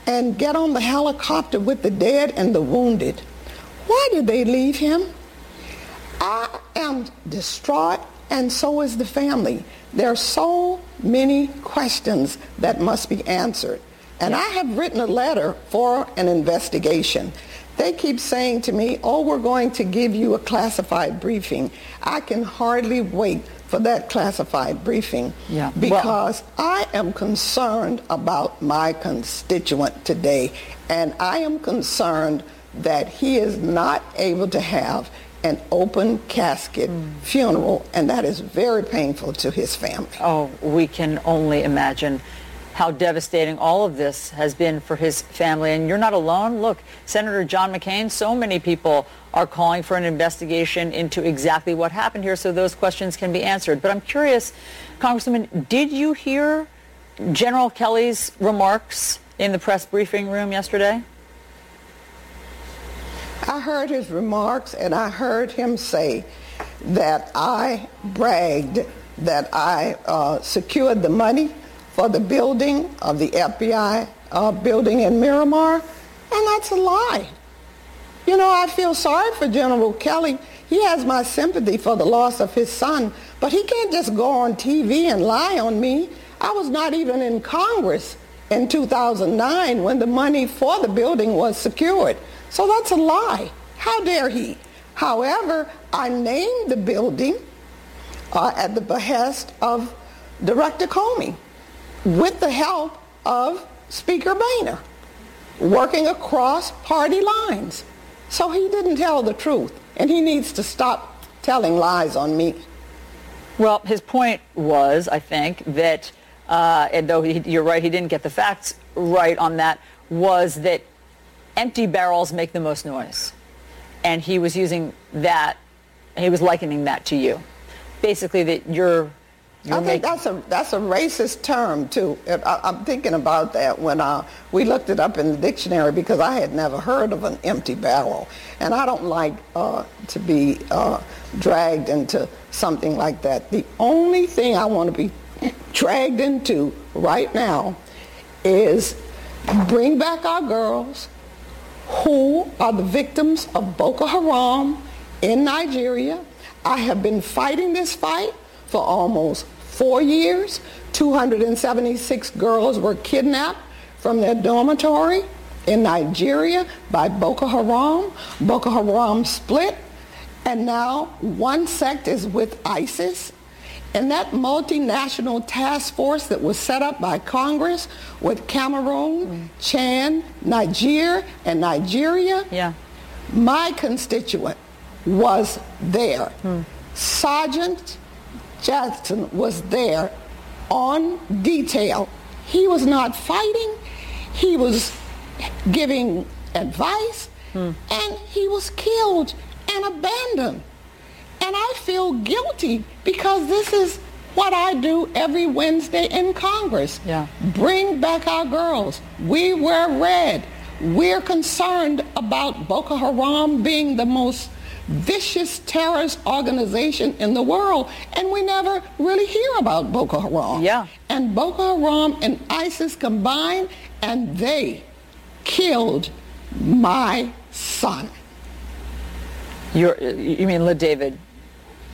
and get on the helicopter with the dead and the wounded. Why did they leave him? I am distraught and so is the family. There are so many questions that must be answered. And I have written a letter for an investigation. They keep saying to me, oh, we're going to give you a classified briefing. I can hardly wait for that classified briefing yeah. because well, I am concerned about my constituent today. And I am concerned that he is not able to have an open casket mm. funeral, and that is very painful to his family. Oh, we can only imagine how devastating all of this has been for his family. And you're not alone. Look, Senator John McCain, so many people are calling for an investigation into exactly what happened here so those questions can be answered. But I'm curious, Congressman, did you hear General Kelly's remarks in the press briefing room yesterday? I heard his remarks and I heard him say that I bragged that I uh, secured the money for the building of the FBI uh, building in Miramar, and that's a lie. You know, I feel sorry for General Kelly. He has my sympathy for the loss of his son, but he can't just go on TV and lie on me. I was not even in Congress in 2009 when the money for the building was secured. So that's a lie. How dare he? However, I named the building uh, at the behest of Director Comey with the help of Speaker Boehner, working across party lines. So he didn't tell the truth, and he needs to stop telling lies on me. Well, his point was, I think, that, uh, and though he, you're right, he didn't get the facts right on that, was that empty barrels make the most noise. And he was using that, he was likening that to you. Basically that you're, you're I think that's a that's a racist term too. I, am thinking about that when uh, we looked it up in the dictionary because I had never heard of an empty barrel, and I don't like uh, to be uh, dragged into something like that. The only thing I want to be dragged into right now is bring back our girls, who are the victims of Boko Haram in Nigeria. I have been fighting this fight for almost four years. 276 girls were kidnapped from their dormitory in Nigeria by Boko Haram. Boko Haram split, and now one sect is with ISIS and that multinational task force that was set up by Congress with Cameroon, mm. Chad, Niger, and Nigeria, yeah. my constituent was there. Mm. Sergeant Jackson was there on detail. He was not fighting. He was giving advice, mm. and he was killed and abandoned. And I feel guilty because this is what I do every Wednesday in Congress. Yeah. Bring back our girls. We wear red. We're concerned about Boko Haram being the most vicious terrorist organization in the world, and we never really hear about Boko Haram. Yeah. And Boko Haram and ISIS combined, and they killed my son. You're, you mean LaDavid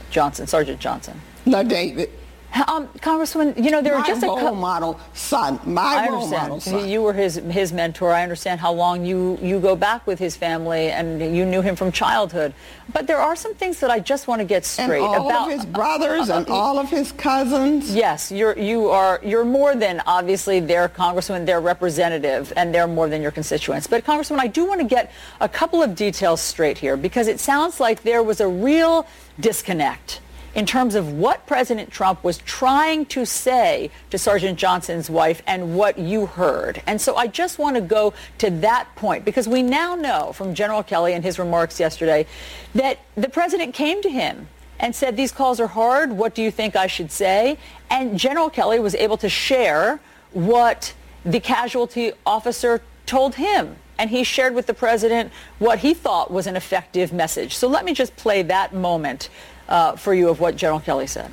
Johnson, Sergeant Johnson? LaDavid. Um, Congresswoman, you know there my are just a role couple. model son. My I role model son. You were his his mentor. I understand how long you you go back with his family, and you knew him from childhood. But there are some things that I just want to get and straight all about of his brothers and all of his cousins. Yes, you're you are you're more than obviously their congressman, their representative, and they're more than your constituents. But Congressman, I do want to get a couple of details straight here because it sounds like there was a real disconnect in terms of what President Trump was trying to say to Sergeant Johnson's wife and what you heard. And so I just want to go to that point because we now know from General Kelly and his remarks yesterday that the president came to him and said, these calls are hard. What do you think I should say? And General Kelly was able to share what the casualty officer told him. And he shared with the president what he thought was an effective message. So let me just play that moment uh, for you of what General Kelly said.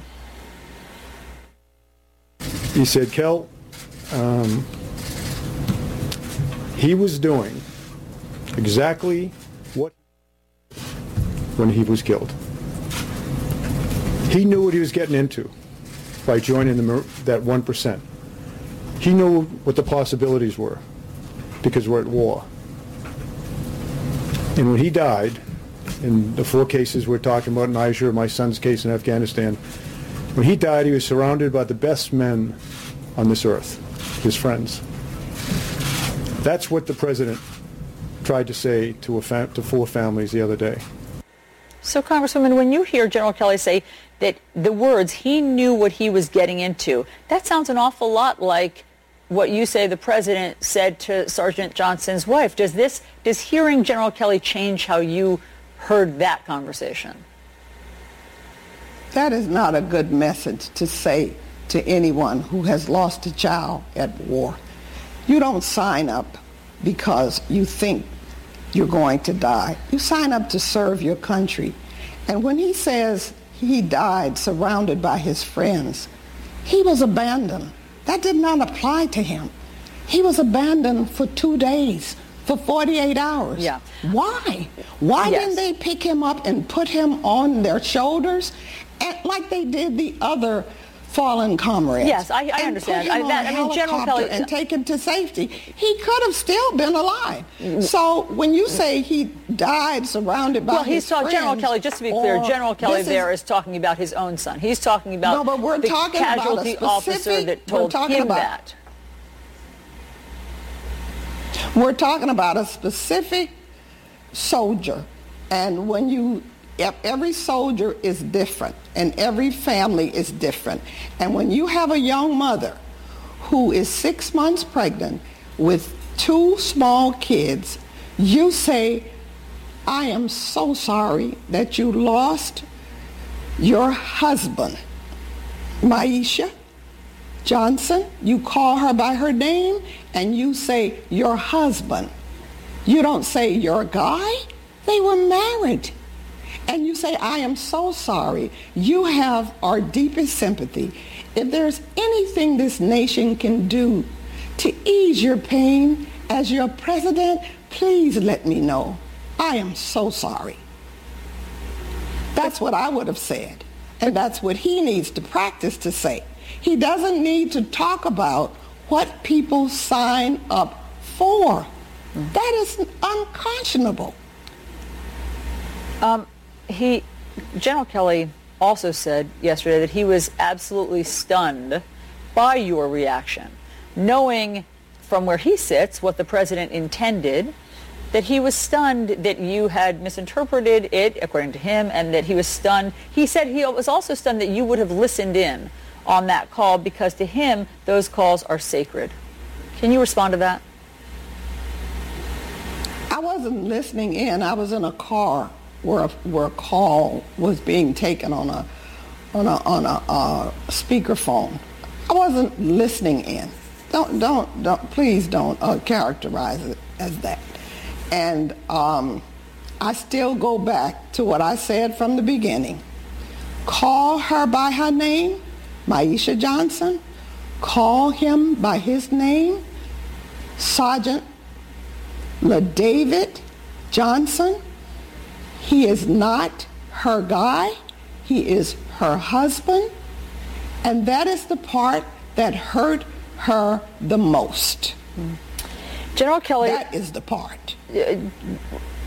He said, Kel, um, he was doing exactly what when he was killed. He knew what he was getting into by joining the, that 1%. He knew what the possibilities were because we're at war. And when he died, in the four cases we're talking about, in Niger, my son's case in Afghanistan, when he died, he was surrounded by the best men on this earth, his friends. That's what the president tried to say to, to four families the other day. So, Congresswoman, when you hear General Kelly say that the words, he knew what he was getting into, that sounds an awful lot like what you say the president said to Sergeant Johnson's wife. Does this, does hearing General Kelly change how you heard that conversation? That is not a good message to say to anyone who has lost a child at war. You don't sign up because you think you're going to die. You sign up to serve your country. And when he says he died surrounded by his friends, he was abandoned. That did not apply to him. He was abandoned for two days, for 48 hours. Yeah. Why? Why Yes. didn't they pick him up and put him on their shoulders and, like they did the other fallen comrades? Yes, I- I and understand. Put him I- that- on a I mean, General Kelly- and take him to safety. He could have still been alive. Mm-hmm. So when you say he died surrounded by Well, he's talking, General Kelly, just to be clear, General Kelly there is talking about his own son. He's talking about No, but we're the talking about a casualty officer specific- that we're told talking him about- that. We're talking about a specific soldier. And when you, every soldier is different and every family is different. And when you have a young mother who is six months pregnant with two small kids, you say, I am so sorry that you lost your husband, Myeshia. Johnson, you call her by her name and you say your husband. You don't say your guy. They were married. And you say, I am so sorry. You have our deepest sympathy. If there's anything this nation can do to ease your pain as your president, please let me know. I am so sorry. That's what I would have said. And that's what he needs to practice to say. He doesn't need to talk about what people sign up for. That is unconscionable. Um, he, General Kelly also said yesterday that he was absolutely stunned by your reaction, knowing from where he sits what the president intended, that he was stunned that you had misinterpreted it, according to him, and that he was stunned. He said he was also stunned that you would have listened in on that call because to him, those calls are sacred. Can you respond to that? I wasn't listening in. I was in a car where a, where a call was being taken on a on a on a uh, speakerphone. I wasn't listening in. Don't don't don't please don't uh, characterize it as that. And um, I still go back to what I said from the beginning. Call her by her name, Myeshia Johnson. Call him by his name, Sergeant LaDavid Johnson. He is not her guy. He is her husband. And that is the part that hurt her the most. General Kelly. That is the part. Uh,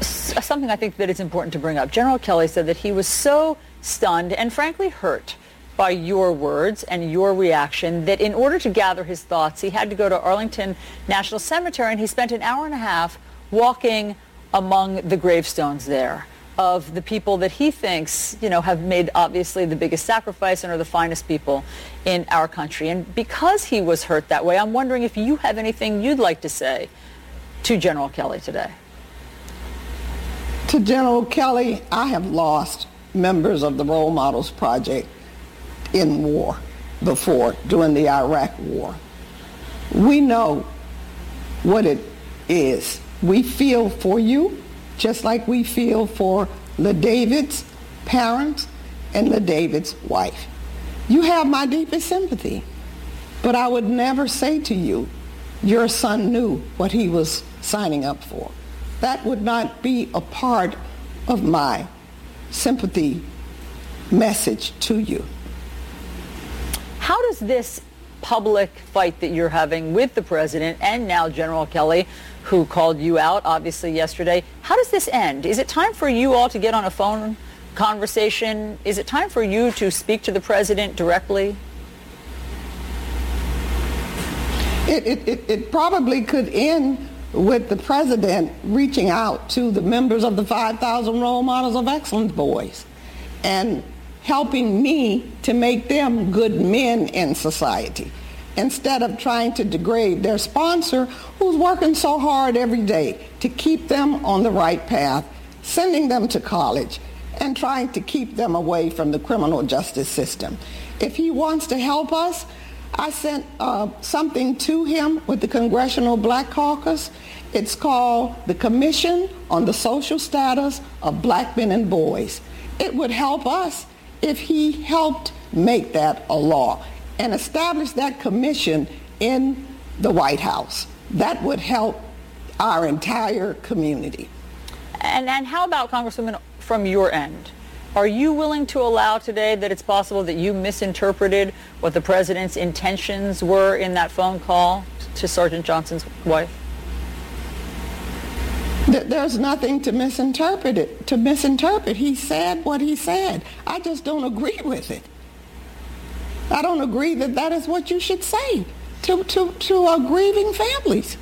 something I think that is important to bring up. General Kelly said that he was so stunned and frankly hurt by your words and your reaction that in order to gather his thoughts, he had to go to Arlington National Cemetery and he spent an hour and a half walking among the gravestones there of the people that he thinks, you know, have made obviously the biggest sacrifice and are the finest people in our country. And because he was hurt that way, I'm wondering if you have anything you'd like to say to General Kelly today. To General Kelly, I have lost members of the Role Models Project in war before, during the Iraq War. We know what it is. We feel for you just like we feel for LaDavid's parents and LaDavid's wife. You have my deepest sympathy. But I would never say to you, your son knew what he was signing up for. That would not be a part of my sympathy message to you. How does this public fight that you're having with the president and now General Kelly who called you out, obviously, yesterday. How does this end? Is it time for you all to get on a phone conversation? Is it time for you to speak to the president directly? It, it, it, it probably could end with the president reaching out to the members of the 5,000 Role Models of Excellence boys and helping me to make them good men in society instead of trying to degrade their sponsor who's working so hard every day to keep them on the right path, sending them to college, and trying to keep them away from the criminal justice system. If he wants to help us, I sent uh, something to him with the Congressional Black Caucus. It's called the Commission on the Social Status of Black Men and Boys. It would help us if he helped make that a law and establish that commission in the White House. That would help our entire community. And, and how about, Congresswoman, from your end? Are you willing to allow today that it's possible that you misinterpreted what the president's intentions were in that phone call to Sergeant Johnson's wife? There's nothing to misinterpret it. To misinterpret, he said what he said. I just don't agree with it. I don't agree that that is what you should say to, to, to uh, grieving families.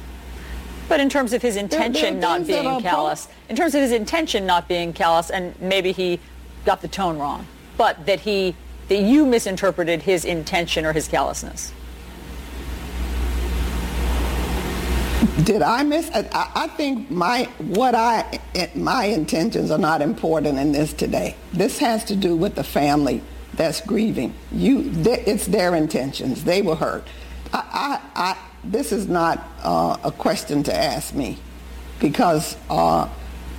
But in terms of his intention there, there not being callous, in terms of his intention not being callous, and maybe he got the tone wrong, but that he, that you misinterpreted his intention or his callousness. Did I miss? I, I think my what I my intentions are not important in this today. This has to do with the family that's grieving. You, it's their intentions. They were hurt. I, I, I this is not uh, a question to ask me because uh,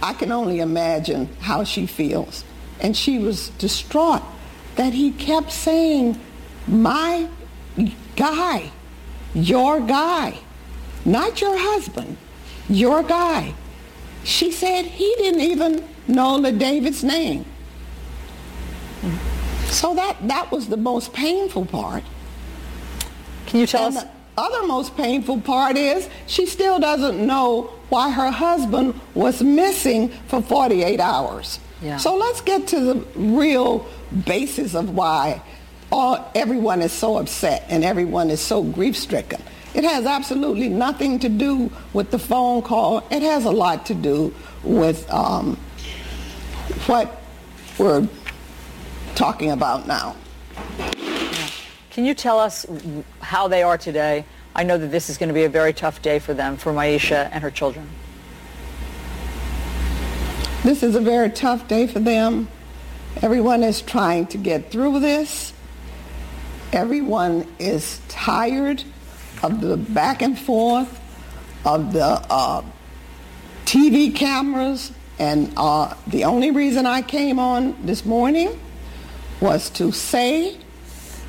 I can only imagine how she feels. And she was distraught that he kept saying, my guy, your guy, not your husband, your guy. She said he didn't even know LaDavid's name. So that, that was the most painful part. Can you tell and us? The other most painful part is she still doesn't know why her husband was missing for 48 hours. Yeah. So let's get to the real basis of why all, everyone is so upset and everyone is so grief-stricken. It has absolutely nothing to do with the phone call. It has a lot to do with um, what we're talking about now. Can you tell us how they are today? I know that this is going to be a very tough day for them, for Myeshia and her children. This is a very tough day for them. Everyone is trying to get through this. Everyone is tired of the back and forth, of the uh, TV cameras, And uh, the only reason I came on this morning was to say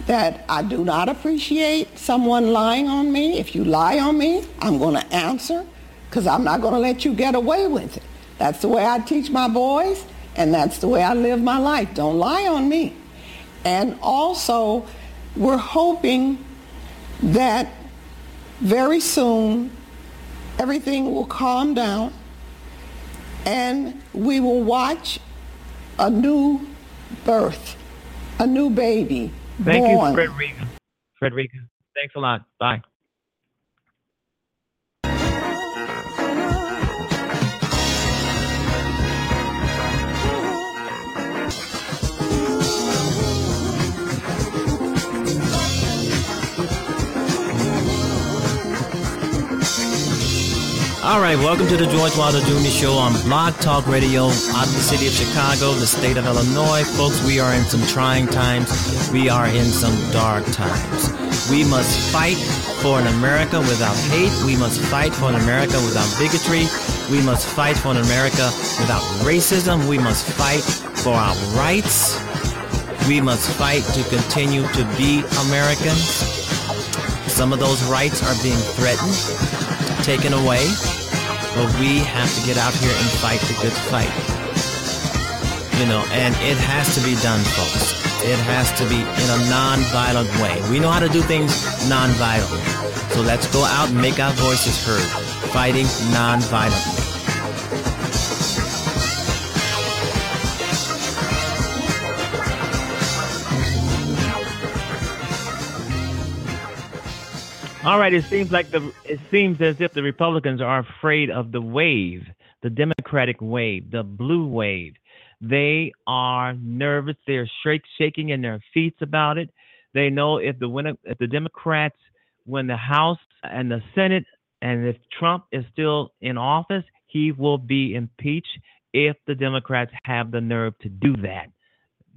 that I do not appreciate someone lying on me. If you lie on me, I'm going to answer because I'm not going to let you get away with it. That's the way I teach my boys, and that's the way I live my life. Don't lie on me. And also, we're hoping that very soon everything will calm down and we will watch a new birth, a new baby Thank born. you, Frederica. Frederica, thanks a lot. Bye. All right, welcome to the George Wilder Jr. Show on Blog Talk Radio out of the city of Chicago, the state of Illinois. Folks, we are in some trying times. We are in some dark times. We must fight for an America without hate. We must fight for an America without bigotry. We must fight for an America without racism. We must fight for our rights. We must fight to continue to be Americans. Some of those rights are being threatened, taken away. But we have to get out here and fight the good fight. You know, and it has to be done, folks. It has to be in a non-violent way. We know how to do things non-violently. So let's go out and make our voices heard, fighting non-violently. All right, it seems like the it seems as if the Republicans are afraid of the wave, the Democratic wave, the blue wave. They are nervous. They're shake, shaking in their feet about it. They know if the winner, if the Democrats win the House and the Senate, and if Trump is still in office, he will be impeached if the Democrats have the nerve to do that.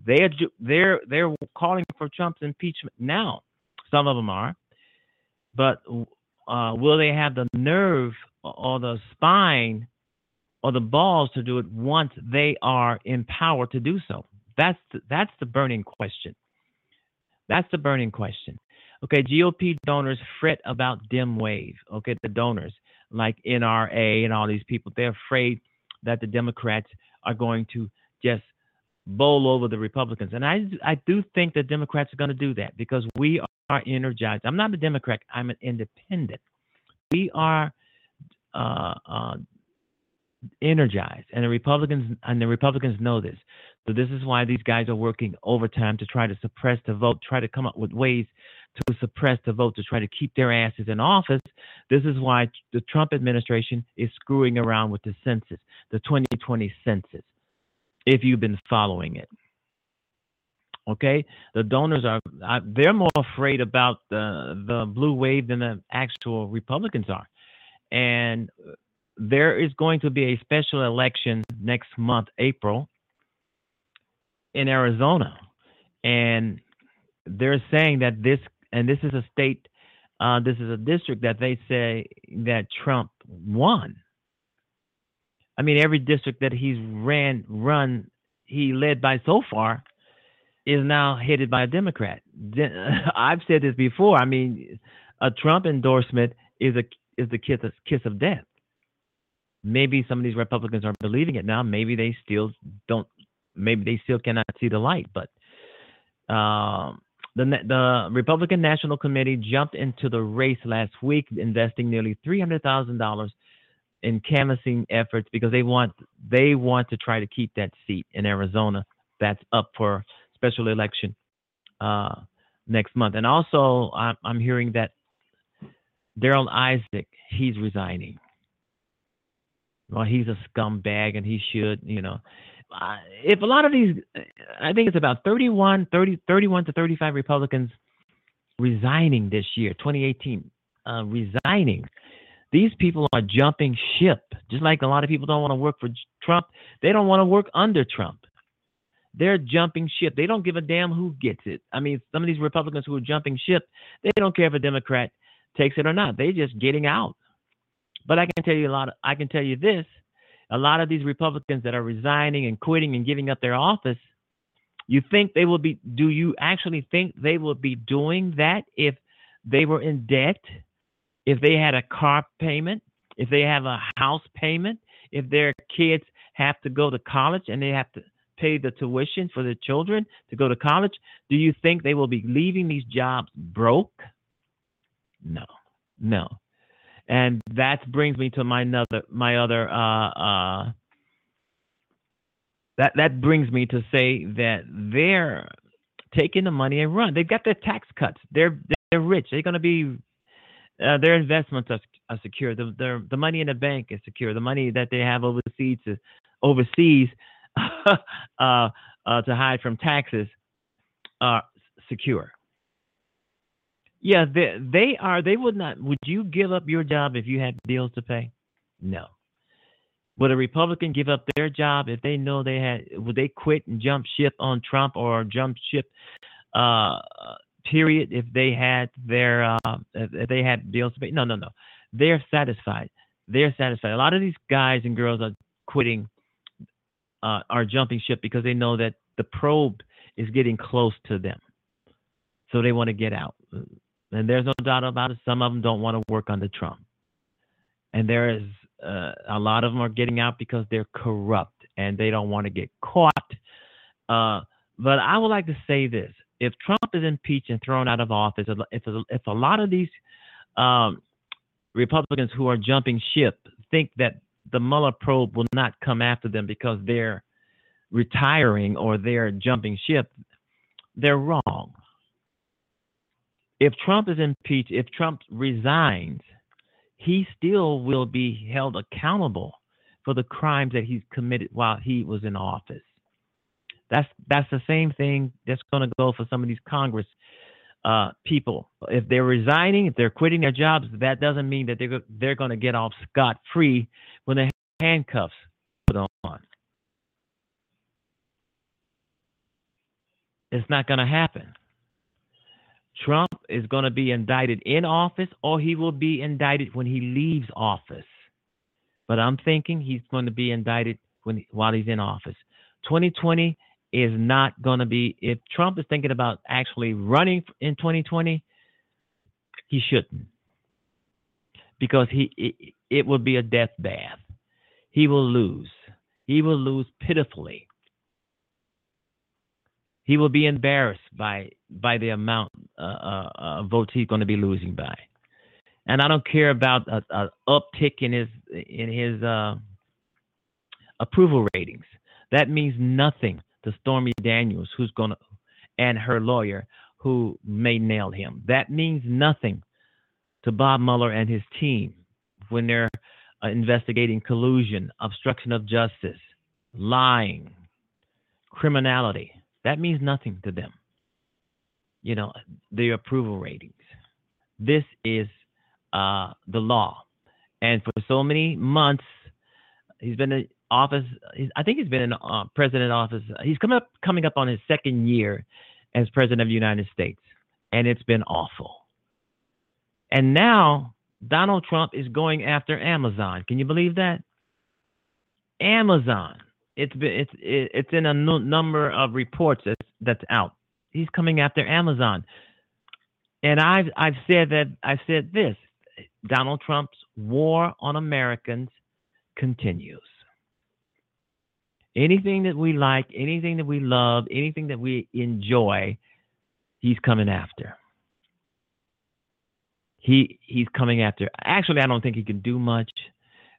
They're they're they're calling for Trump's impeachment now. Some of them are but uh, will they have the nerve or the spine or the balls to do it once they are empowered to do so? That's the, that's the burning question. That's the burning question. Okay, GOP donors fret about Dem wave. Okay, the donors like NRA and all these people, they're afraid that the Democrats are going to just bowl over the Republicans. And I, I do think the Democrats are going to do that because we are energized. I'm not a Democrat, I'm an independent. We are uh, uh, energized, and the Republicans and the Republicans know this. So this is why these guys are working overtime to try to suppress the vote, try to come up with ways to suppress the vote, to try to keep their asses in office. This is why the Trump administration is screwing around with the census, the 2020 census if you've been following it. Okay, the donors are they're more afraid about the the blue wave than the actual Republicans are, and there is going to be a special election next month, April, in Arizona, and they're saying that this and this is a state, uh, this is a district that they say that Trump won. I mean, every district that he's ran, run, he led by so far is now headed by a Democrat. I've said this before. I mean, a Trump endorsement is a is the kiss of, kiss of death. Maybe some of these Republicans are believing it now. Maybe they still don't. Maybe they still cannot see the light. But um, the the Republican National Committee jumped into the race last week, investing nearly three hundred thousand dollars in canvassing efforts because they want they want to try to keep that seat in Arizona that's up for special election uh, next month. And also, I'm, I'm hearing that Darrell Issa, he's resigning. Well, he's a scumbag, and he should, you know. Uh, if a lot of these, I think it's about 31, 30, 31 to 35 Republicans resigning this year, 2018, uh, resigning these people are jumping ship, just like a lot of people don't want to work for Trump. They don't want to work under Trump. They're jumping ship. They don't give a damn who gets it. I mean, some of these Republicans who are jumping ship, they don't care if a Democrat takes it or not. They're just getting out. But I can tell you a lot. Of, I can tell you this: a lot of these Republicans that are resigning and quitting and giving up their office, you think they will be, do you actually think they will be doing that if they were in debt, if they had a car payment, if they have a house payment, if their kids have to go to college and they have to pay the tuition for their children to go to college, do you think they will be leaving these jobs broke? No, no. And that brings me to my another my other uh, uh, that that brings me to say that they're taking the money and run. They've got their tax cuts. They're they're rich. They're going to be uh, their investments are, are secure. The, the the money in the bank is secure. The money that they have overseas is overseas uh, uh, to hide from taxes are secure. Yeah, they, they are. They would not. Would you give up your job if you had bills to pay? No. Would a Republican give up their job if they know they had? Would they quit and jump ship on Trump or jump ship? Uh, period. If they had their, uh, if they had bills to pay. No, no, no. They're satisfied. They're satisfied. A lot of these guys and girls are quitting, uh, are jumping ship because they know that the probe is getting close to them, so they want to get out. And there's no doubt about it. Some of them don't want to work under Trump. And there is uh, a lot of them are getting out because they're corrupt and they don't want to get caught. Uh, but I would like to say this: if Trump is impeached and thrown out of office, if if a lot of these um, Republicans who are jumping ship think that the Mueller probe will not come after them because they're retiring or they're jumping ship, they're wrong if Trump is impeached, if Trump resigns, he still will be held accountable for the crimes that he's committed while he was in office. That's that's the same thing that's going to go for some of these Congress uh, people. If they're resigning, if they're quitting their jobs, that doesn't mean that they're they're going to get off scot free when the handcuffs put on. It's not going to happen. Trump is going to be indicted in office or he will be indicted when he leaves office. But I'm thinking he's going to be indicted when while he's in office. 2020 is not going to be if Trump is thinking about actually running in 2020, he shouldn't. Because he it, it will be a death bath. He will lose. He will lose pitifully he will be embarrassed by by the amount uh, uh, uh, votes he's going to be losing by. And I don't care about a, a uptick in his in his uh, approval ratings. That means nothing to Stormy Daniels, who's going to, and her lawyer, who may nail him. That means nothing to Bob Mueller and his team when they're uh, investigating collusion, obstruction of justice, lying, criminality. That means nothing to them. You know, the approval ratings. This is uh, the law. And for so many months, he's been office. I think he's been in uh, president office. He's coming up coming up on his second year as president of the United States, and it's been awful. And now Donald Trump is going after Amazon. Can you believe that? Amazon it's been it's it's in a number of reports that's that's out. He's coming after Amazon, and I've I've said that I've said this: Donald Trump's war on Americans continues. Anything that we like, anything that we love, anything that we enjoy, he's coming after. He he's coming after. Actually, I don't think he can do much.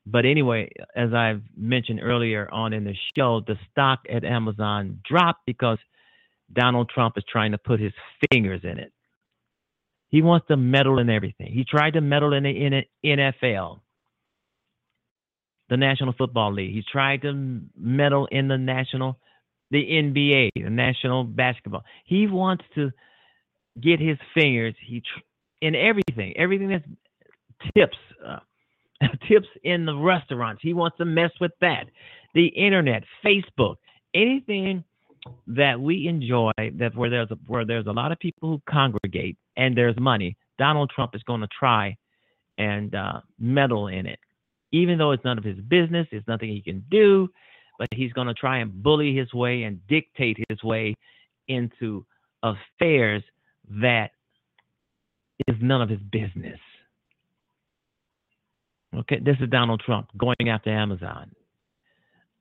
But anyway, as I've mentioned earlier on in the show, the stock at Amazon dropped because Donald Trump is trying to put his fingers in it. He wants to meddle in everything. He tried to meddle in the NFL, the National Football League. He tried to meddle in the national, the NBA, the National Basketball. He wants to get his fingers he in everything, everything that's tips, uh, tips in the restaurants. He wants to mess with that. The internet, Facebook, anything that we enjoy that where there's a, where there's a lot of people who congregate and there's money, Donald Trump is going to try and uh, meddle in it. Even though it's none of his business, it's nothing he can do, but he's going to try and bully his way and dictate his way into affairs that is none of his business. Okay, this is Donald Trump going after Amazon.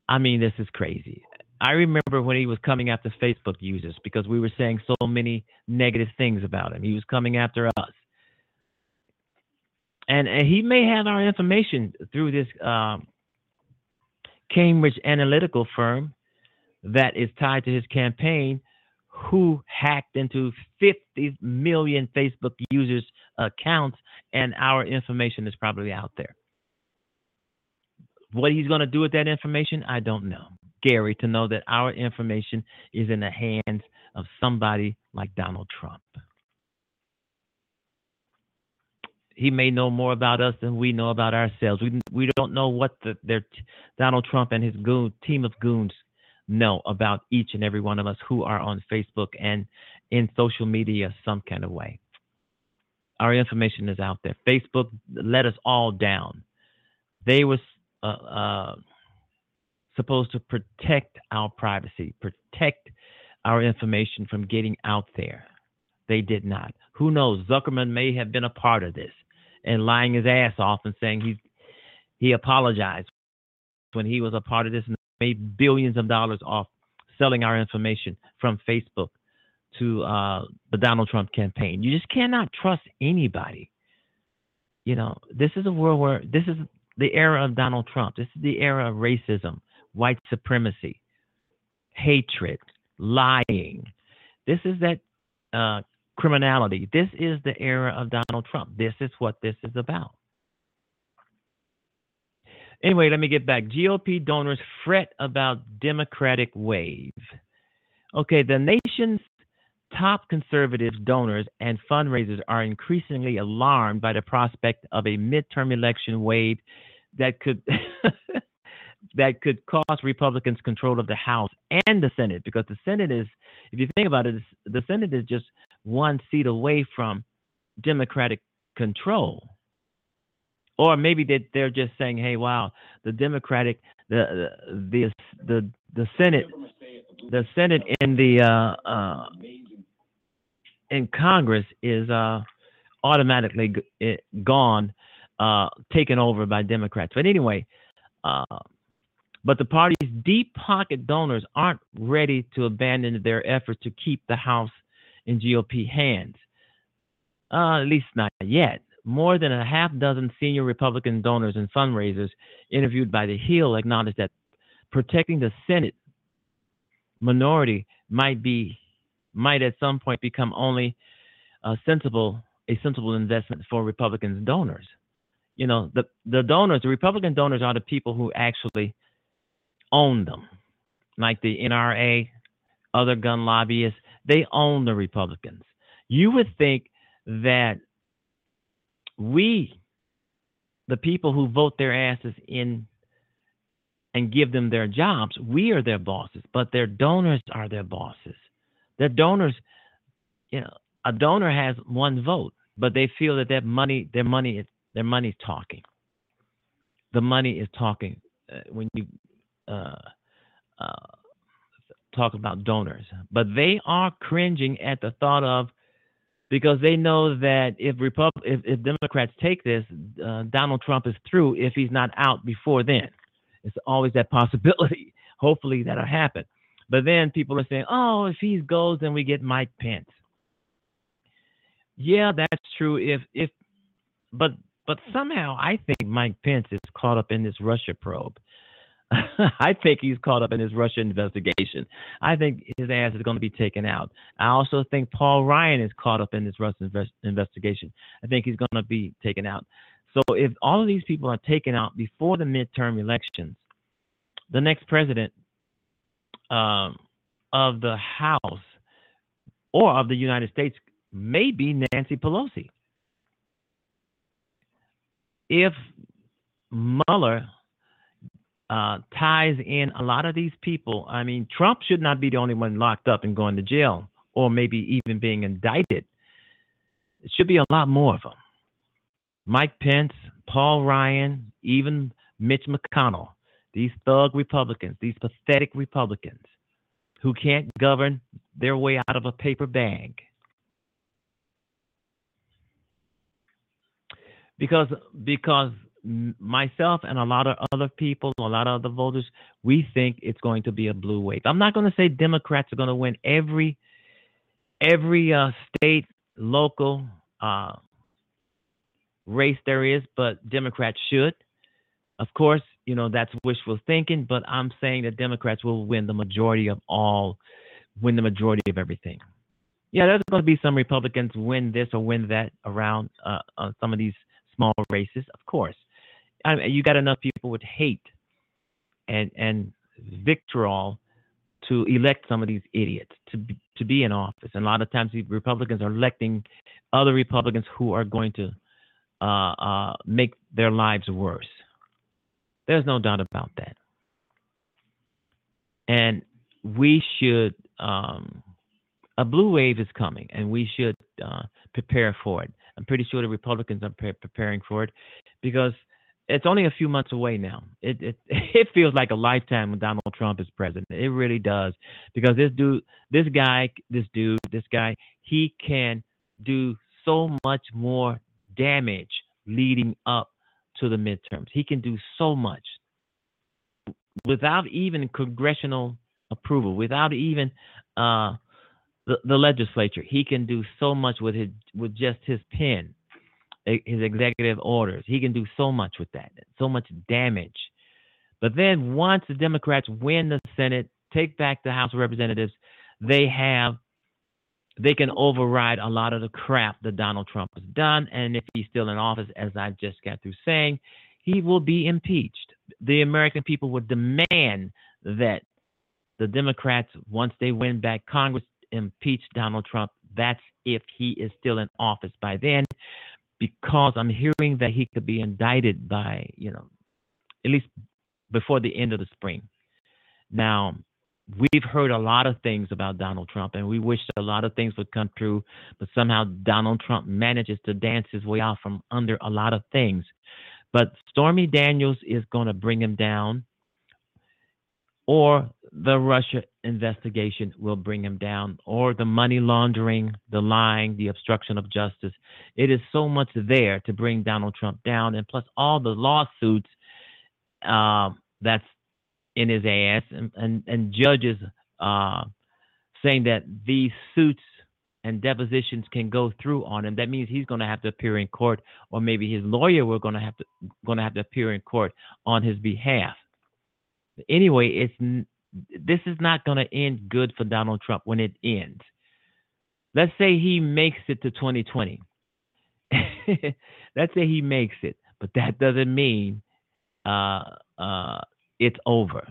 I mean, this is crazy. I remember when he was coming after Facebook users because we were saying so many negative things about him. He was coming after us. And, and he may have our information through this um, Cambridge Analytica firm that is tied to his campaign who hacked into 50 million Facebook users' accounts, and our information is probably out there. What he's going to do with that information, I don't know. Scary to know that our information is in the hands of somebody like Donald Trump. He may know more about us than we know about ourselves. We we don't know what the, their Donald Trump and his goon team of goons know about each and every one of us who are on Facebook and in social media some kind of way. Our information is out there. Facebook let us all down. They were uh, uh, supposed to protect our privacy, protect our information from getting out there. They did not. Who knows? Zuckerman may have been a part of this and lying his ass off and saying he he apologized when he was a part of this and made billions of dollars off selling our information from Facebook to uh, the Donald Trump campaign. You just cannot trust anybody. You know, this is a world where this is the era of Donald Trump. This is the era of racism, white supremacy, hatred, lying. This is that uh, criminality. This is the era of Donald Trump. This is what this is about. Anyway, let me get back. GOP donors fret about Democratic wave. Okay, the nation's top conservative donors and fundraisers are increasingly alarmed by the prospect of a midterm election wave that could that could cost Republicans control of the House and the Senate because the Senate is, if you think about it, the Senate is just one seat away from Democratic control or maybe they they're just saying, "Hey, wow, the Democratic, the the the the Senate, the Senate in the uh, uh, in Congress is uh, automatically gone, uh, taken over by Democrats." But anyway, uh, but the party's deep pocket donors aren't ready to abandon their efforts to keep the House in GOP hands. Uh, at least not yet more than a half dozen senior Republican donors and fundraisers interviewed by The Hill acknowledged that protecting the Senate minority might be might at some point become only a sensible a sensible investment for Republicans donors. You know, the the donors, the Republican donors are the people who actually own them, like the NRA, other gun lobbyists. They own the Republicans. You would think that we, the people who vote their asses in and give them their jobs, we are their bosses, but their donors are their bosses. Their donors, you know, a donor has one vote, but they feel that their money, their money is their money's talking. The money is talking uh, when you uh, uh, talk about donors, but they are cringing at the thought of because they know that if Repub- if, if Democrats take this, uh, Donald Trump is through if he's not out before then. It's always that possibility. Hopefully that'll happen. But then people are saying, oh, if he goes, then we get Mike Pence. Yeah, that's true. If if but but somehow I think Mike Pence is caught up in this Russia probe. I think he's caught up in his Russia investigation. I think his ass is going to be taken out. I also think Paul Ryan is caught up in this Russia invest- investigation. I think he's going to be taken out. So if all of these people are taken out before the midterm elections, the next president um, of the House or of the United States may be Nancy Pelosi. If Mueller uh, ties in a lot of these people. I mean, Trump should not be the only one locked up and going to jail, or maybe even being indicted. It should be a lot more of them. Mike Pence, Paul Ryan, even Mitch McConnell, these thug Republicans, these pathetic Republicans who can't govern their way out of a paper bag. Because because myself and a lot of other people, a lot of other voters, we think it's going to be a blue wave. I'm not going to say Democrats are going to win every every uh, state, local uh, race there is, but Democrats should. Of course, you know that's wishful thinking, but I'm saying that Democrats will win the majority of all, win the majority of everything. Yeah, there's going to be some Republicans win this or win that around uh, uh, some of these small races, of course. You got enough people with hate and and vitriol to elect some of these idiots to be, to be in office. And a lot of times, Republicans are electing other Republicans who are going to uh, uh, make their lives worse. There's no doubt about that. And we should, um, a blue wave is coming, and we should uh, prepare for it. I'm pretty sure the Republicans are pre- preparing for it because it's only a few months away now. It, it it feels like a lifetime when Donald Trump is president. It really does because this dude, this guy, this dude, this guy, he can do so much more damage leading up to the midterms. He can do so much without even congressional approval, without even uh, the, the legislature. He can do so much with his with just his pen, his executive orders. He can do so much with that, so much damage. But then once the Democrats win the Senate, take back the House of Representatives, they have they can override a lot of the crap that Donald Trump has done. And if he's still in office, as I just got through saying, he will be impeached. The American people would demand that the Democrats, once they win back Congress, impeach Donald Trump. That's if he is still in office by then, because I'm hearing that he could be indicted by, you know, at least before the end of the spring. Now, we've heard a lot of things about Donald Trump, and we wish a lot of things would come true, but somehow Donald Trump manages to dance his way out from under a lot of things. But Stormy Daniels is going to bring him down, or the Russia investigation will bring him down, or the money laundering, the lying, the obstruction of justice. It is so much there to bring Donald Trump down, and plus all the lawsuits uh, that's in his ass and, and, and judges uh, saying that these suits and depositions can go through on him. That means he's going to have to appear in court, or maybe his lawyer will going to have to going to have to appear in court on his behalf. Anyway, it's this is not going to end good for Donald Trump when it ends. Let's say he makes it to 2020. Let's say he makes it, but that doesn't mean uh, uh, it's over.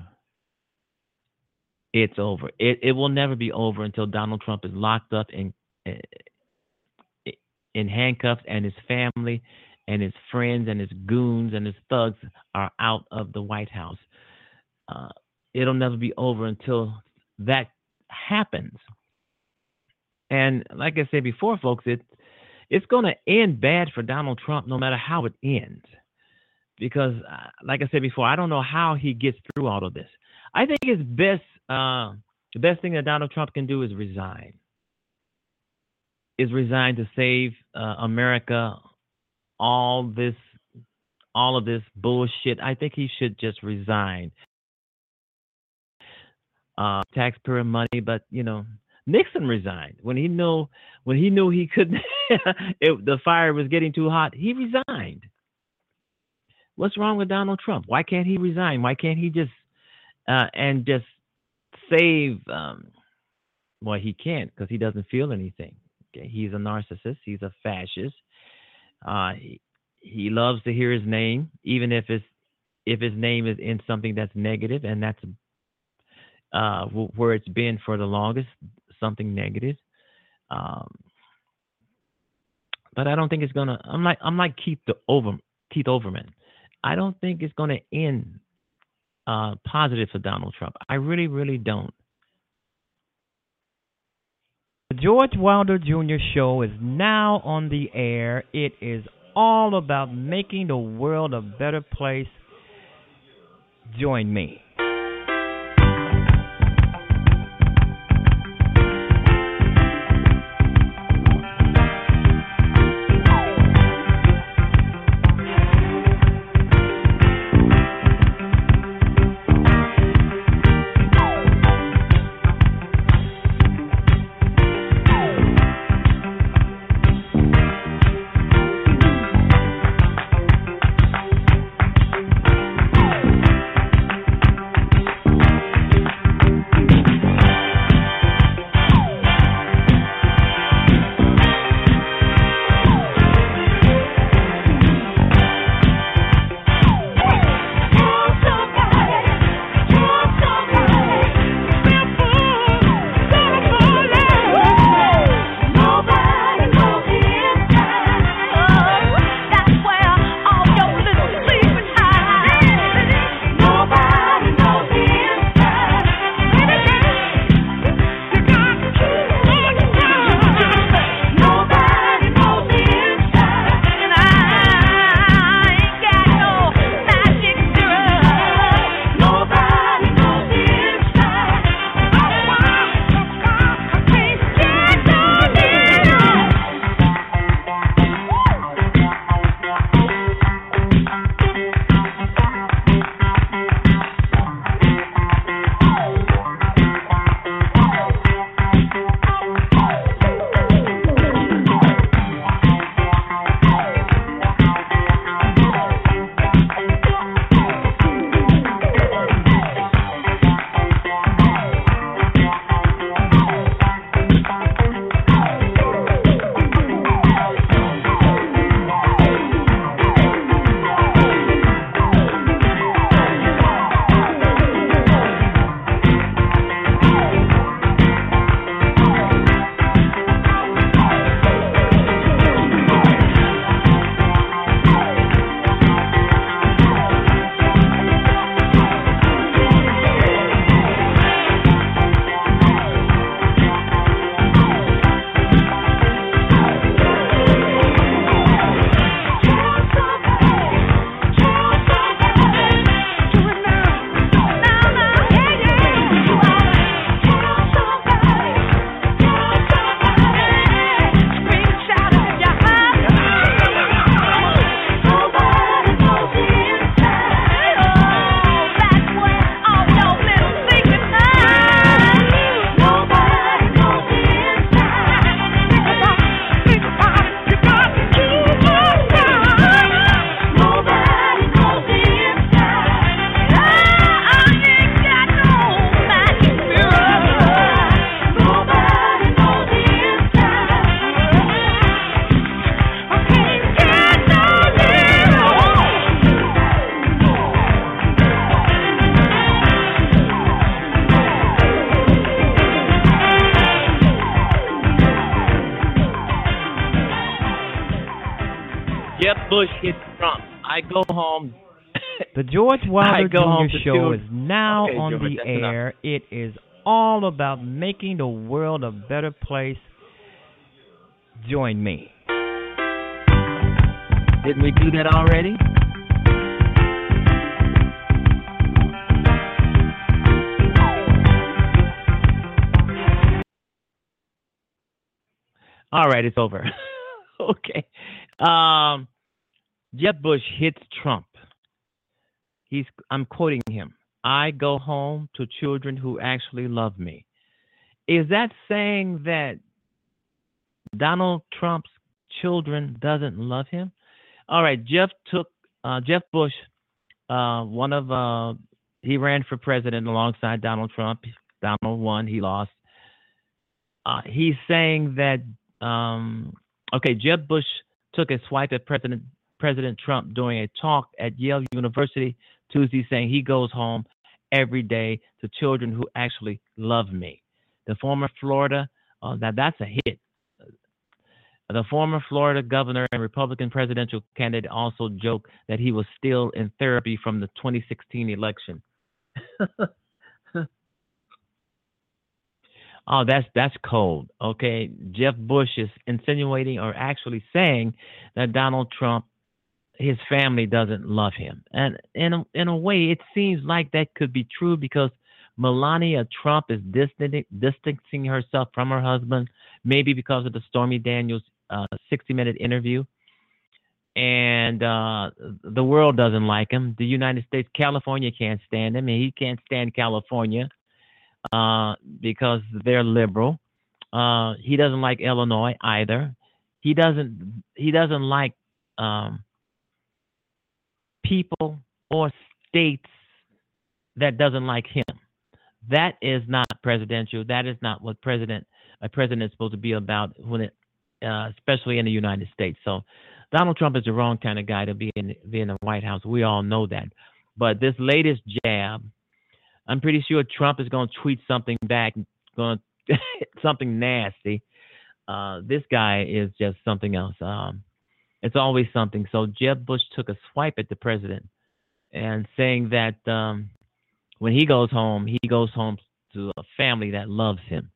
It's over. It it will never be over until Donald Trump is locked up in in handcuffs and his family and his friends and his goons and his thugs are out of the White House. Uh, it'll never be over until that happens. And like I said before, folks, it it's going to end bad for Donald Trump no matter how it ends because, uh, like I said before, I don't know how he gets through all of this. I think it's best. Uh, the best thing that Donald Trump can do is resign. Is resign to save uh, America all this, all of this bullshit. I think he should just resign. Uh, taxpayer money, but you know, Nixon resigned when he knew when he knew he couldn't. it, the fire was getting too hot. He resigned. What's wrong with Donald Trump? Why can't he resign? Why can't he just uh, and just save? Um, well, he can't because he doesn't feel anything. Okay? He's a narcissist. He's a fascist. Uh, he, he loves to hear his name, even if it's if his name is in something that's negative, and that's uh, where it's been for the longest, something negative. Um, but I don't think it's gonna. I'm like I'm like Keith the Over Keith Olbermann. I don't think it's to end uh, positive for Donald Trump. I really, really don't. The George Wilder Jr. Show is now on the air. It is all about making the world a better place. Join me. Bush hits Trump. I go home. The George Wilder go home Jr. Show is now Okay, on George, the that's enough. air. It is all about making the world a better place. Join me. Didn't we do that already? All right, it's over. okay. Um, Jeb Bush hits Trump. He's I'm quoting him. I go home to children who actually love me. Is that saying that Donald Trump's children doesn't love him? All right, Jeff took uh, Jeb Bush, uh, one of uh, he ran for president alongside Donald Trump. Donald won, he lost. Uh, he's saying that um, okay, Jeb Bush took a swipe at President President Trump during a talk at Yale University Tuesday, saying he goes home every day to children who actually love me. The former Florida, uh, that that's a hit. The former Florida governor and Republican presidential candidate also joked that he was still in therapy from the 2016 election. oh, that's that's cold. Okay, Jeb Bush is insinuating or actually saying that Donald Trump his family doesn't love him. And in a, in a way, it seems like that could be true because Melania Trump is distancing, herself from her husband, maybe because of the Stormy Daniels uh, 60 minute interview. And uh, the world doesn't like him. The United States, California can't stand him, and he can't stand California uh, because they're liberal. Uh, he doesn't like Illinois either. He doesn't. He doesn't like um, people or states that doesn't like him. That is not presidential. That is not what president a president is supposed to be about when it, uh, especially in the United States. So Donald Trump is the wrong kind of guy to be in be in the White House. We all know that. But this latest jab, I'm pretty sure Trump is going to tweet something back, going something nasty. Uh, this guy is just something else. Um, it's always something. So Jeb Bush took a swipe at the president and saying that um, when he goes home, he goes home to a family that loves him,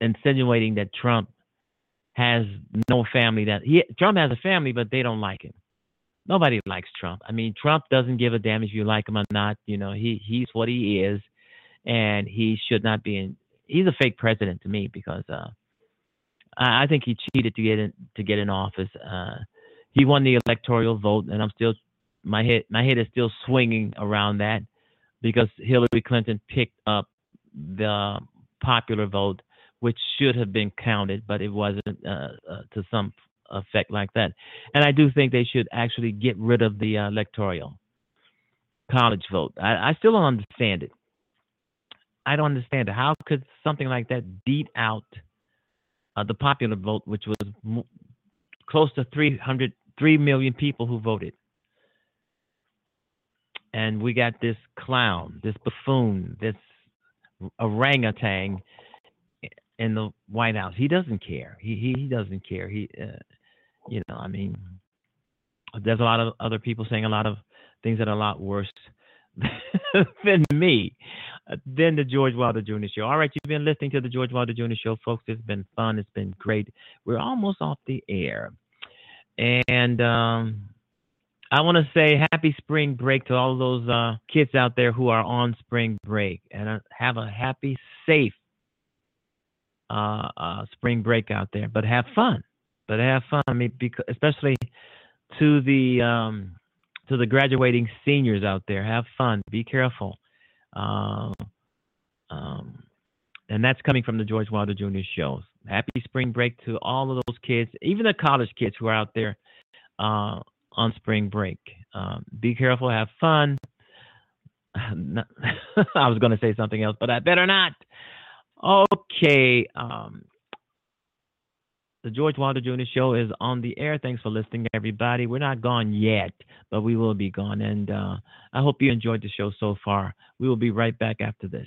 insinuating that Trump has no family that he Trump has a family, but they don't like him. Nobody likes Trump. I mean, Trump doesn't give a damn if you like him or not. You know, he he's what he is, and he should not be in. He's a fake president to me because uh, I, think he cheated to get in to get in office. Uh, he won the electoral vote, and I'm still my head my head is still swinging around that because Hillary Clinton picked up the popular vote, which should have been counted, but it wasn't uh, uh, to some effect like that. And I do think they should actually get rid of the uh, electoral college vote. I, I still don't understand it. I don't understand it. How could something like that beat out uh, the popular vote, which was m- close to 300, 3 million people who voted. And we got this clown, this buffoon, this orangutan in the White House. He doesn't care. He he, he doesn't care. He, uh, you know, I mean, there's a lot of other people saying a lot of things that are a lot worse than me, than the George Wilder Jr. Show. All right, you've been listening to the George Wilder Jr. Show, folks. It's been fun. It's been great. We're almost off the air. And um, I want to say happy spring break to all those uh, kids out there who are on spring break. And uh, have a happy, safe uh, uh, spring break out there. But have fun. But have fun. I mean, because, especially to the. Um, to the graduating seniors out there, have fun, be careful. Uh, um, and that's coming from the George Wilder Jr. show. Happy spring break to all of those kids, even the college kids who are out there uh, on spring break. Um, be careful, have fun. I was going to say something else, but I better not. Okay. Um, the George Wilder Jr. Show is on the air. Thanks for listening, everybody. We're not gone yet, but we will be gone. And uh, I hope you enjoyed the show so far. We will be right back after this.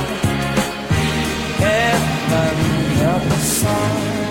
Heaven help us all.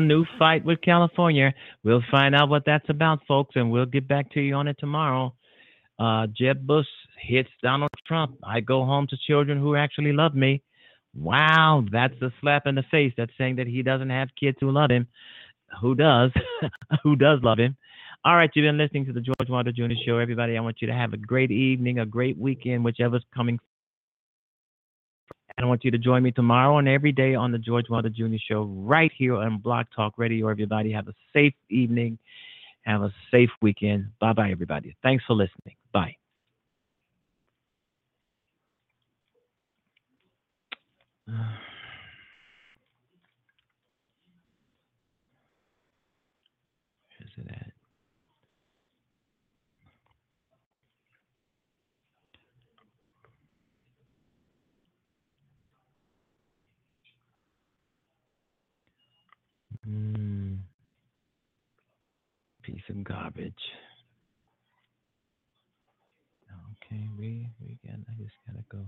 New fight with California. We'll find out what that's about, folks, and we'll get back to you on it tomorrow. Uh, Jeb Bush hits Donald Trump. I go home to children who actually love me. Wow, that's a slap in the face. That's saying that he doesn't have kids who love him. Who does? who does love him? All right, you've been listening to the George Wilder Jr. Show. Everybody, I want you to have a great evening, a great weekend, whichever's coming and I want you to join me tomorrow and every day on the George Wilder Jr. Show right here on Blog Talk Radio. Everybody have a safe evening. Have a safe weekend. Bye bye, everybody. Thanks for listening. Bye. Where's Mm. Piece of garbage. Okay, we we got. I just gotta go.